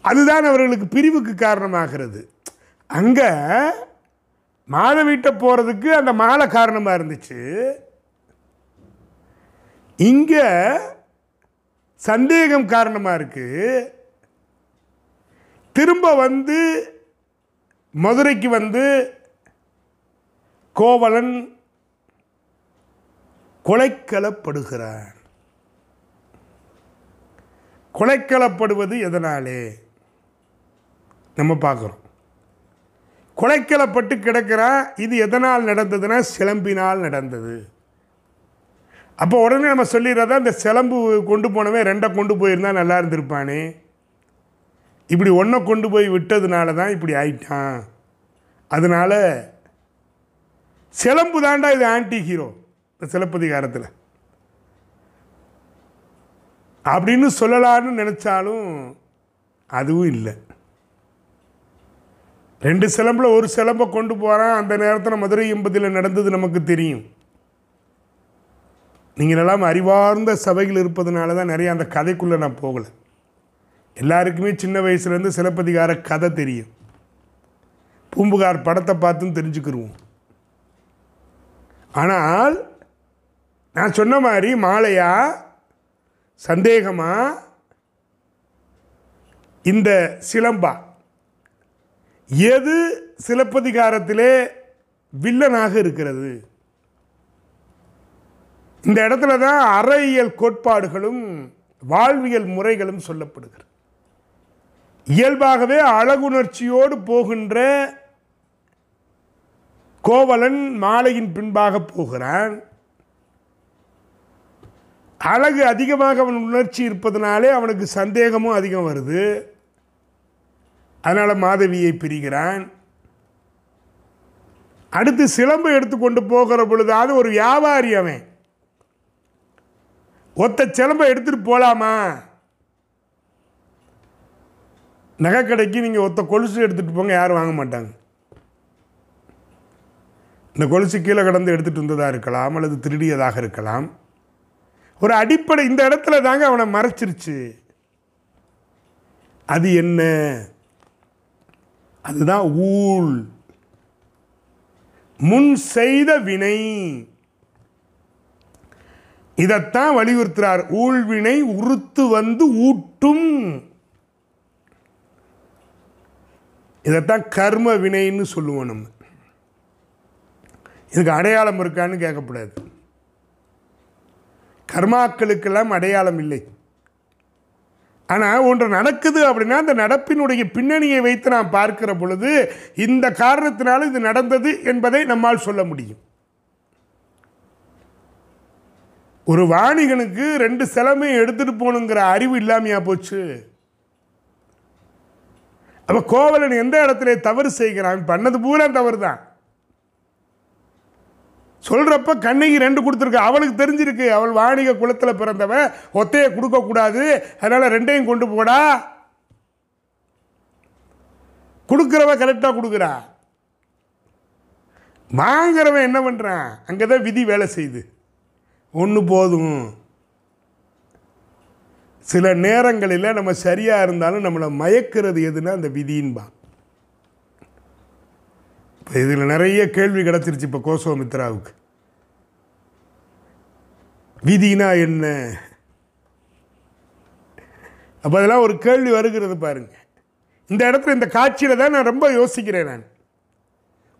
அதுதான் அவர்களுக்கு பிரிவுக்கு காரணமாகிறது. அங்கே மாலை வீட்டை போகிறதுக்கு அந்த மாலை காரணமாக இருந்துச்சு. இங்கே சந்தேகம் காரணமாக இருக்குது திரும்ப வந்து மதுரைக்கு வந்து கோவலன் கொலைக்கலப்படுகிறான். கொலைக்கலப்படுவது எதனாலே? நம்ம பார்க்குறோம். கொலைக்கலப்பட்டு கிடக்கிறான் இது எதனால் நடந்ததுன்னா சிலம்பினால் நடந்தது. அப்போ உடனே நம்ம சொல்லிடுறதா இந்த சிலம்பு கொண்டு போனவன் ரெண்டை கொண்டு போயிருந்தா நல்லா இருந்திருப்பானே. இப்படி ஒன்றை கொண்டு போய் விட்டதுனால தான் இப்படி ஆயிட்டான். அதனால் சிலம்பு தாண்டா இது ஆன்டி ஹீரோ இந்த சிலப்பதிகாரத்தில். அப்படின்னு சொல்லலான்னு நினச்சாலும் அதுவும் இல்லை. ரெண்டு சிலம்பில் ஒரு சிலம்பை கொண்டு போகிறான் அந்த நேரத்தில் மதுரை எம்பதியில் நடந்தது நமக்கு தெரியும். நீங்கள் எல்லாம் அறிவார்ந்த சபைகள் இருப்பதனால தான் நிறைய அந்த கதைக்குள்ளே நான் போகலை. எல்லாருக்குமே சின்ன வயசுலேருந்து சிலப்பதிகார கதை தெரியும். பூம்புகார் படத்தை பார்த்தும் தெரிஞ்சுக்கிருவோம். ஆனால் நான் சொன்ன மாதிரி மாலையா? சந்தேகமா? இந்த சிலம்பா. எது சிலப்பதிகாரத்திலே வில்லனாக இருக்கிறது? இந்த இடத்துல தான் அறையியல் கோட்பாடுகளும் வாழ்வியல் முறைகளும் சொல்லப்படுகிறது. இயல்பாகவே அழகுணர்ச்சியோடு போகின்ற கோவலன் மாலையின் பின்பாக போகிறான். அழகு அதிகமாக அவன் உணர்ச்சி இருப்பதனாலே அவனுக்கு சந்தேகமும் அதிகம் வருது. அதனால் மாதவியை பிரிகிறான். அடுத்து சிலம்பு எடுத்துக்கொண்டு போகிற பொழுதாவது ஒரு வியாபாரி அவன். ஒத்த சிலம்பை எடுத்துகிட்டு போகலாமா நகைக்கடைக்கு நீங்கள் ஒத்த கொலுசு எடுத்துகிட்டு போங்க யாரும் வாங்க மாட்டாங்க. இந்த கொலுசு கீழே கடந்து எடுத்துகிட்டு வந்ததாக இருக்கலாம் அல்லது திருடியதாக இருக்கலாம். ஒரு அடிப்படை இந்த இடத்துல தாங்க அவனை மறைச்சிருச்சு. அது என்ன? அதுதான் ஊழ். முன் செய்த வினை. இதைத்தான் வலியுறுத்துறார். ஊழ்வினை உறுத்து வந்து ஊட்டும். இதைத்தான் கர்ம வினைன்னு சொல்லுவோம் நம்ம. இதுக்கு அடையாளம் இருக்கான்னு கேட்கக்கூடாது கர்மாக்களுக்கெல்லாம் அடையாளம் இல்லை. ஆனால் ஒன்று நடக்குது அப்படின்னா அந்த நடப்பினுடைய பின்னணியை வைத்து நாம் பார்க்கிற பொழுது இந்த காரணத்தினால் இது நடந்தது என்பதை நம்மால் சொல்ல முடியும். ஒரு வாணிகனுக்கு ரெண்டு சிலமையும் எடுத்துட்டு போகணுங்கிற அறிவு இல்லாமையா போச்சு? அப்போ கோவலன் எந்த இடத்துல தவறு செய்கிறான்? பண்ணது பூரா தவறு தான் சொல்கிறப்ப கண்ணகி ரெண்டு கொடுத்துருக்கு. அவளுக்கு தெரிஞ்சிருக்கு. அவள் வாணிக குலத்தில் பிறந்தவன் ஒத்தையை கொடுக்கக்கூடாது அதனால் ரெண்டையும் கொண்டு போடா. கொடுக்குறவ கரெக்டாக கொடுக்குறா. வாங்குறவன் என்ன பண்ணுறான் அங்கே தான் விதி வேலை செய்யுது. ஒன்று போதும். சில நேரங்களில் நம்ம சரியாக இருந்தாலும் நம்மளை மயக்கிறது எதுனா அந்த விதின்பா இப்போ இதில் நிறைய கேள்வி கிடச்சிருச்சு இப்போ கோசோமித்ராவுக்கு. விதினா என்ன? அப்போ அதெல்லாம் ஒரு கேள்வி வருகிறது பாருங்க. இந்த இடத்துல இந்த காட்சியில் தான் நான் ரொம்ப யோசிக்கிறேன் நான்.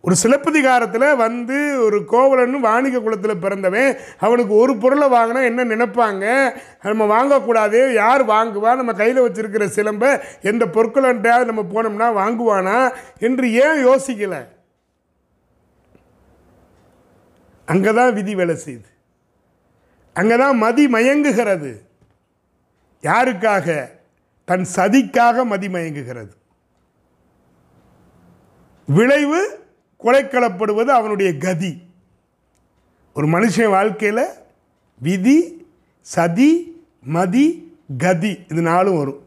ஒரு சிலப்பதிகாரத்தில் வந்து ஒரு கோவலன் வாணிக குலத்தில் பிறந்தவன் அவனுக்கு ஒரு பொருளை வாங்கினா என்ன நினைப்பாங்க? நம்ம வாங்கக்கூடாது யார் வாங்குவா? நம்ம கையில் வச்சுருக்கிற சிலம்பை எந்த பொருட்களன்றாவது நம்ம போனோம்னா வாங்குவானா? என்று ஏன் யோசிக்கலை? அங்கே தான் விதி வேலை செய்யுது. அங்கே தான் மதி மயங்குகிறது. யாருக்காக? தன் சதிக்காக மதி மயங்குகிறது. விளைவு கொலைக்களப்படுவது அவனுடைய கதி. ஒரு மனுஷன் வாழ்க்கையில் விதி சதி மதி கதி இது நாளும் வரும்.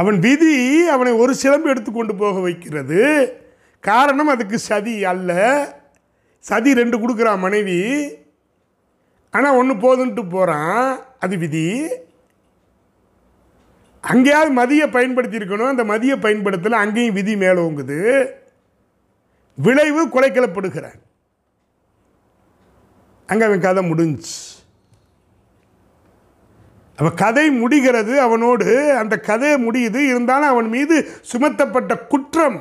அவன் விதி அவனை ஒரு சிலம்பு எடுத்துக்கொண்டு போக வைக்கிறது. காரணம் அதுக்கு சதி அல்ல. சதி ரெண்டு கொடுக்குறா மனைவி. ஆனால் ஒன்று போதுன்ட்டு போகிறான் அது விதி. அங்கேயாவது மதியை பயன்படுத்தியிருக்கணும். அந்த மதியை பயன்படுத்தலை அங்கேயும் விதி மேலோங்குது விளைவு குலைக்கலப்படுகிறான் அங்கே அவன் கதை முடிஞ்சு அவன் கதை முடிகிறது அவனோடு. அந்த கதை முடியுது. இருந்தாலும் அவன் மீது சுமத்தப்பட்ட குற்றம்.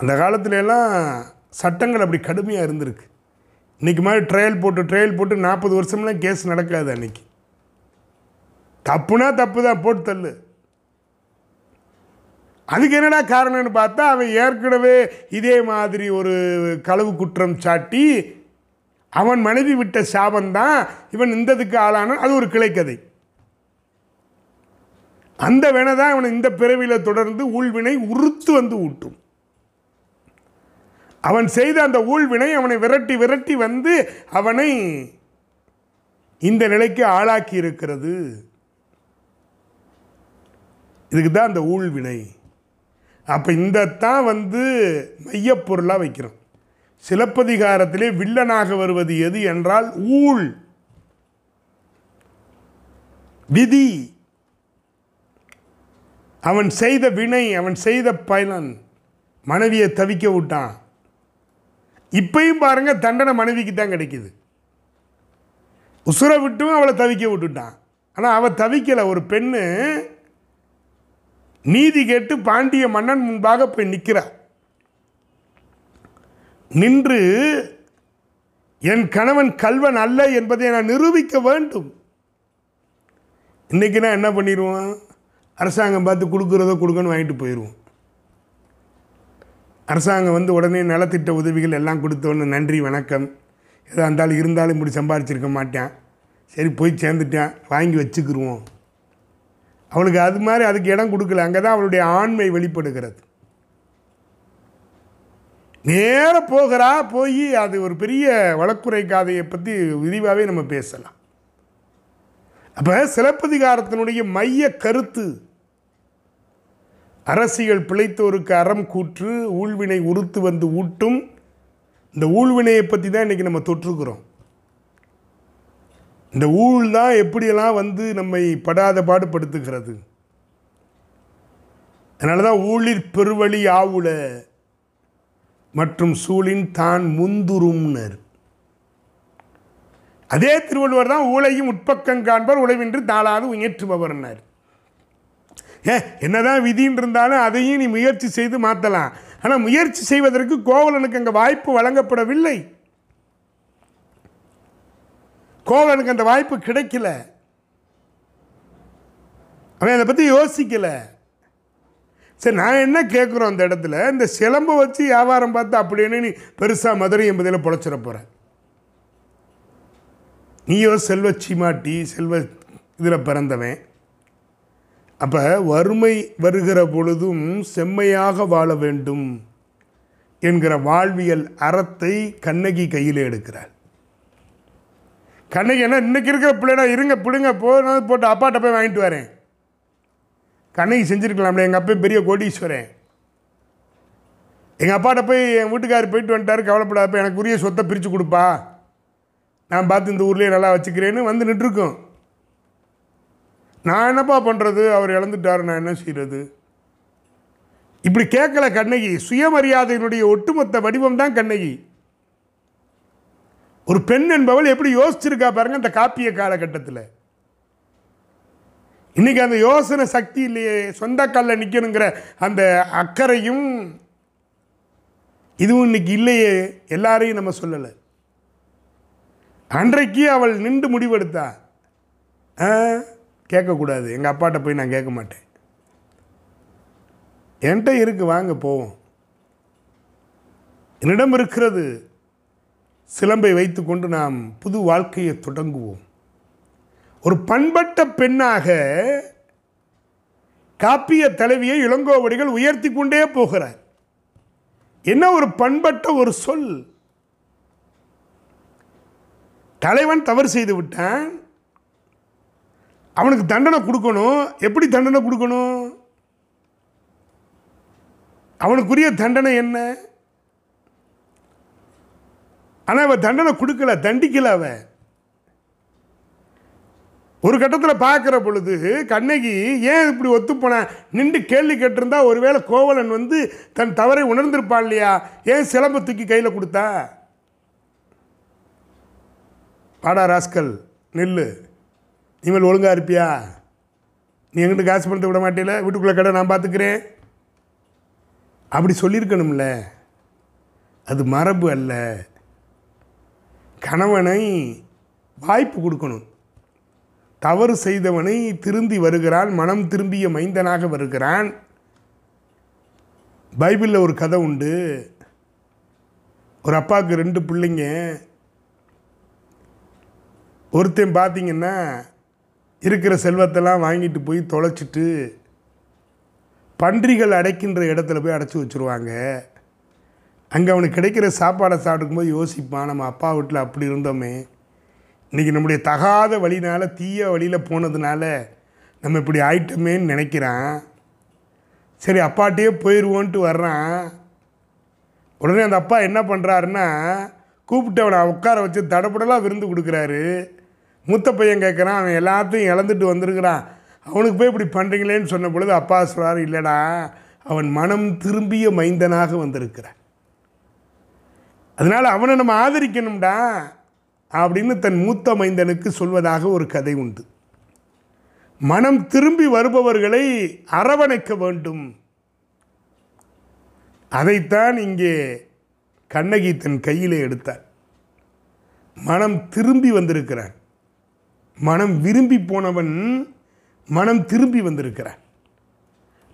அந்த காலத்துலலாம் சட்டங்கள் அப்படி கடுமையாக இருந்திருக்கு. இன்னைக்கு மாதிரி ட்ரையல் போட்டு ட்ரையல் போட்டு நாற்பது வருஷம்லாம் கேஸ் நடக்காது அன்னைக்கு. தப்புனா தப்பு தான் போட்டு தள்ளு. அதுக்கு என்னடா காரணம்னு பார்த்தா அவன் ஏற்கனவே இதே மாதிரி ஒரு களவு குற்றம் சாட்டி அவன் மனைவி விட்ட சாபந்தான் இவன் இந்ததுக்கு ஆளான அது ஒரு கிளைக்கதை. அந்த வேணை தான் இவனை இந்த பிறவியில் தொடர்ந்து ஊழ்வினை உறுத்து வந்து ஊட்டும். அவன் செய்த அந்த ஊழ்வினை அவனை விரட்டி விரட்டி வந்து அவனை இந்த நிலைக்கு ஆளாக்கி இருக்கிறது. இதுக்கு தான் அந்த ஊழ்வினை. அப்போ இந்த தான் வந்து மையப்பொருளாக வைக்கிறோம். சிலப்பதிகாரத்திலே வில்லனாக வருவது எது என்றால் ஊழ். விதி. அவன் செய்த வினை அவன் செய்த பயனன் மனைவியை தவிக்க விட்டான். இப்பையும் பாருங்க தண்டனை மனைவிக்கு தான் கிடைக்குது. உசுரை விட்டும் அவளை தவிக்க விட்டுட்டான். ஆனால் அவள் தவிக்கலை. ஒரு பெண்ணு நீதி கேட்டு பாண்டிய மன்னன் முன்பாக போய் நிற்கிறார் நின்று என் கணவன் கல்வன் அல்ல என்பதை நான் நிரூபிக்க வேண்டும். இன்னைக்கு நான் என்ன பண்ணிடுவோம் அரசாங்கம் பார்த்து கொடுக்குறதோ கொடுக்கணும் வாங்கிட்டு போயிடுவோம் அரசாங்கம் வந்து உடனே நலத்திட்ட உதவிகள் எல்லாம் கொடுத்தோன்னு நன்றி வணக்கம். எதாக இருந்தாலும் இருந்தாலும் இப்படி சம்பாரிச்சிருக்க மாட்டேன். சரி போய் சேர்ந்துட்டேன். வாங்கி வச்சுக்கிருவோம். அவளுக்கு அது மாதிரி அதுக்கு இடம் கொடுக்கல. அங்கே தான் அவளுடைய ஆண்மை வெளிப்படுகிறது. நேராக போகிறா போய் அது ஒரு பெரிய வழக்குறை காதையை பற்றி விரிவாகவே நம்ம பேசலாம். அப்போ சிலப்பதிகாரத்தினுடைய மைய கருத்து அரசியல் பிழைத்தோருக்கு அறம் கூற்று ஊழ்வினை உறுத்து வந்து ஊட்டும். இந்த ஊழ்வினையை பற்றி தான் இன்றைக்கி நம்ம தொற்றுக்கிறோம். இந்த ஊழ் தான் எப்படியெல்லாம் வந்து நம்மை படாத பாடுபடுத்துகிறது அதனால தான் ஊழிற் பெருவழி ஆவுல மற்றும் சூழின் தான் முந்துரும்னர். அதே திருவள்ளுவர் தான் ஊழையும் உட்பக்கம் காண்பர் உழைவின்றி தாளாது உயற்றுபவர்னர். என்னதான் விதின்னு இருந்தாலும் அதையும் நீ முயற்சி செய்து மாற்றலாம் ஆனால் முயற்சி செய்வதற்கு கோவலனுக்கு அங்கே வாய்ப்பு வழங்கப்படவில்லை. கோவலனுக்கு அந்த வாய்ப்பு கிடைக்கல. அவன் அதை பற்றி யோசிக்கல. சரி நான் என்ன கேட்குறோம் அந்த இடத்துல? இந்த சிலம்பு வச்சு வியாபாரம் பார்த்து அப்படின்னு நீ பெருசாக மதுரை என்பதில் பொழைச்சிட போகிற நீயோ செல்வ சீமாட்டி செல்வ இதில் பிறந்தவன். அப்போ வறுமை வருகிற பொழுதும் செம்மையாக வாழ வேண்டும் என்கிற வாழ்வியல் அறத்தை கண்ணகி கையில் எடுக்கிறார் கண்ணகி என்ன இன்னைக்கு இருக்கிற பிள்ளைடா இருங்க பிடுங்க போனது போட்டு அப்பாட்ட போய் வாங்கிட்டு வரேன். கண்ணகி செஞ்சுருக்கலாம்ல எங்கள் அப்பா பெரிய கோடீஸ்வரன். எங்கள் அப்பாட்ட போய் என் வீட்டுக்காரர் போயிட்டு வந்துட்டாரு கவலைப்படாதப்ப எனக்கு உரிய சொத்தை பிரித்து கொடுப்பா. நான் பார்த்து இந்த ஊர்லேயே நல்லா வச்சுக்கிறேன்னு வந்து நின்றுருக்கோம். நான் என்னப்பா பண்ணுறது அவர் இழந்துட்டார் நான் என்ன செய்கிறது இப்படி கேட்கல கண்ணகி. சுயமரியாதையினுடைய ஒட்டுமொத்த வடிவம் தான் கண்ணகி. ஒரு பெண் என்பவள் எப்படி யோசிச்சிருக்கா பாருங்க அந்த காப்பிய காலகட்டத்தில். இன்னைக்கு அந்த யோசனை சக்தி இல்லையே சொந்த காலில் நிற்கணுங்கிற அந்த அக்கறையும் இதுவும் இன்னைக்கு இல்லையே எல்லாரையும் நம்ம சொல்லலை. அன்றைக்கு அவள் நின்று முடிவெடுத்தா. ஆ? கேட்கக்கூடாது. எங்கள் அப்பாட்ட போய் நான் கேட்க மாட்டேன். என்கிட்ட இருக்கு வாங்க போவோம். என்னிடம் இருக்கிறது சிலம்பை வைத்துக்கொண்டு நாம் புது வாழ்க்கையை தொடங்குவோம். ஒரு பண்பட்ட பெண்ணாக காப்பிய தலைவியை இளங்கோவடிகள் உயர்த்தி கொண்டே போகிறார். என்ன ஒரு பண்பட்ட ஒரு சொல்? தலைவன் தவறு செய்து விட்டான். அவனுக்கு தண்டனை கொடுக்கணும். எப்படி தண்டனை கொடுக்கணும்? அவனுக்குரிய தண்டனை என்ன? ஆனால் அவன் தண்டனை கொடுக்கல தண்டிக்கல அவன். ஒரு கட்டத்தில் பார்க்குற பொழுது கண்ணகி ஏன் இப்படி ஒத்துப்போனேன் நின்று கேள்வி கேட்டிருந்தா ஒருவேளை கோவலன் வந்து தன் தவறை உணர்ந்திருப்பான் இல்லையா? ஏன் சிலம்பை தூக்கி கையில் கொடுத்தா? பாடா ராஸ்கல் நெல்லு. இனிமேல் ஒழுங்காக இருப்பியா? நீ எங்கிட்ட காசு பணத்தை விட மாட்டேல? வீட்டுக்குள்ளே கடை நான் பார்த்துக்கிறேன் அப்படி சொல்லியிருக்கணும்ல. அது மரபு அல்ல. கணவனை வாய்ப்பு கொடுக்கணும். தவறு செய்தவனை திருந்தி வருகிறான் மனம் திரும்பிய மைந்தனாக வருகிறான். பைபிளில் ஒரு கதை உண்டு. ஒரு அப்பாவுக்கு ரெண்டு பிள்ளைங்க. ஒருத்தன் பார்த்தீங்கன்னா இருக்கிற செல்வத்தெல்லாம் வாங்கிட்டு போய் தொலைச்சிட்டு பன்றிகள் அடைக்கின்ற இடத்துல போய் அடைச்சி வச்சுருவாங்க. அங்கே அவனுக்கு கிடைக்கிற சாப்பாடை சாப்பிடும்போது யோசிப்பான் நம்ம அப்பா வீட்டில் அப்படி இருந்தோமே. இன்றைக்கி நம்முடைய தகாத வழினால் தீய வழியில் போனதுனால நம்ம இப்படி ஆயிட்டோமேன்னு நினைக்கிறான். சரி அப்பாட்டையே போயிடுவோன்ட்டு வர்றான். உடனே அந்த அப்பா என்ன பண்ணுறாருன்னா கூப்பிட்டு அவனை உட்கார வச்சு தடப்படலாக விருந்து கொடுக்குறாரு. மூத்த பையன் கேட்குறான் அவன் எல்லாத்தையும் இழந்துட்டு வந்திருக்கிறான். அவனுக்கு போய் இப்படி பண்ணுறீங்களேன்னு சொன்ன பொழுது அப்பா சொல்கிறார் இல்லைடா அவன் மனம் திரும்பிய மைந்தனாக வந்திருக்கிறான் அதனால் அவனை நம்ம ஆதரிக்கணும்டா அப்படின்னு தன் மூத்த மைந்தனுக்கு சொல்வதாக ஒரு கதை உண்டு. மனம் திரும்பி வருபவர்களை அரவணைக்க வேண்டும். அதைத்தான் இங்கே கண்ணகி தன் கையிலே எடுத்தார். மனம் திரும்பி வந்திருக்கிறான். மனம் விரும்பி போனவன் மனம் திரும்பி வந்திருக்கிறான்.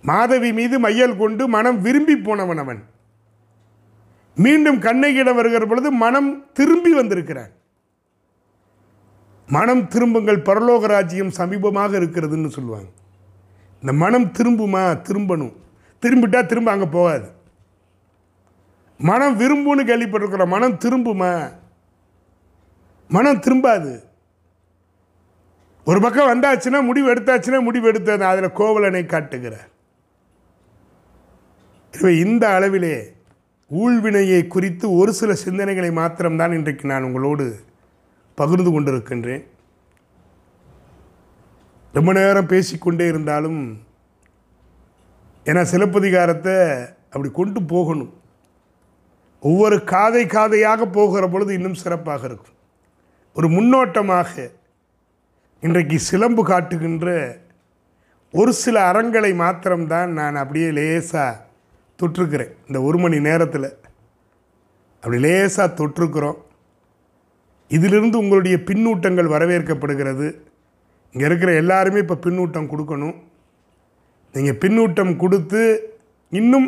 மாதவி மீது மையல் கொண்டு மனம் விரும்பி போனவன் அவன். மீண்டும் கண்ணகியிடம் வருகிற பொழுது மனம் திரும்பி வந்திருக்கிறான். மனம் திரும்புங்கள் பரலோக ராஜ்யம் சமீபமாக இருக்கிறதுன்னு சொல்லுவாங்க. இந்த மனம் திரும்புமா? திரும்பணும். திரும்பிட்டா திரும்ப அங்கே போகாது. மனம் விரும்புன்னு கேள்விப்பட்டிருக்கிறோம். மனம் திரும்புமா? மனம் திரும்பாது. ஒரு பக்கம் வந்தாச்சுன்னா முடிவு எடுத்தாச்சுன்னா முடிவு எடுத்தது அதில் கோவலனை காட்டுகிறார் எனவே இந்த அளவிலே ஊழ்வினையை குறித்து ஒரு சில சிந்தனைகளை மாத்திரம்தான் இன்றைக்கு நான் உங்களோடு பகிர்ந்து கொண்டிருக்கின்றேன். ரொம்ப நேரம் பேசிக்கொண்டே இருந்தாலும் ஏன்னா சிலப்பதிகாரத்தை அப்படி கொண்டு போகணும். ஒவ்வொரு காதை காதையாக போகிற பொழுது இன்னும் சிறப்பாக இருக்கும். ஒரு முன்னோட்டமாக இன்றைக்கு சிலம்பு காட்டுகின்ற ஒரு சில அறங்களை மாத்திரம்தான் நான் அப்படியே லேசாக தொற்றுக்கிறேன். இந்த ஒரு மணி நேரத்தில் அப்படி லேசாக தொற்றுக்கிறோம். இதிலிருந்து உங்களுடைய பின்னூட்டங்கள் வரவேற்கப்படுகிறது. இங்கே இருக்கிற எல்லாருமே இப்போ பின்னூட்டம் கொடுக்கணும். நீங்கள் பின்னூட்டம் கொடுத்து இன்னும்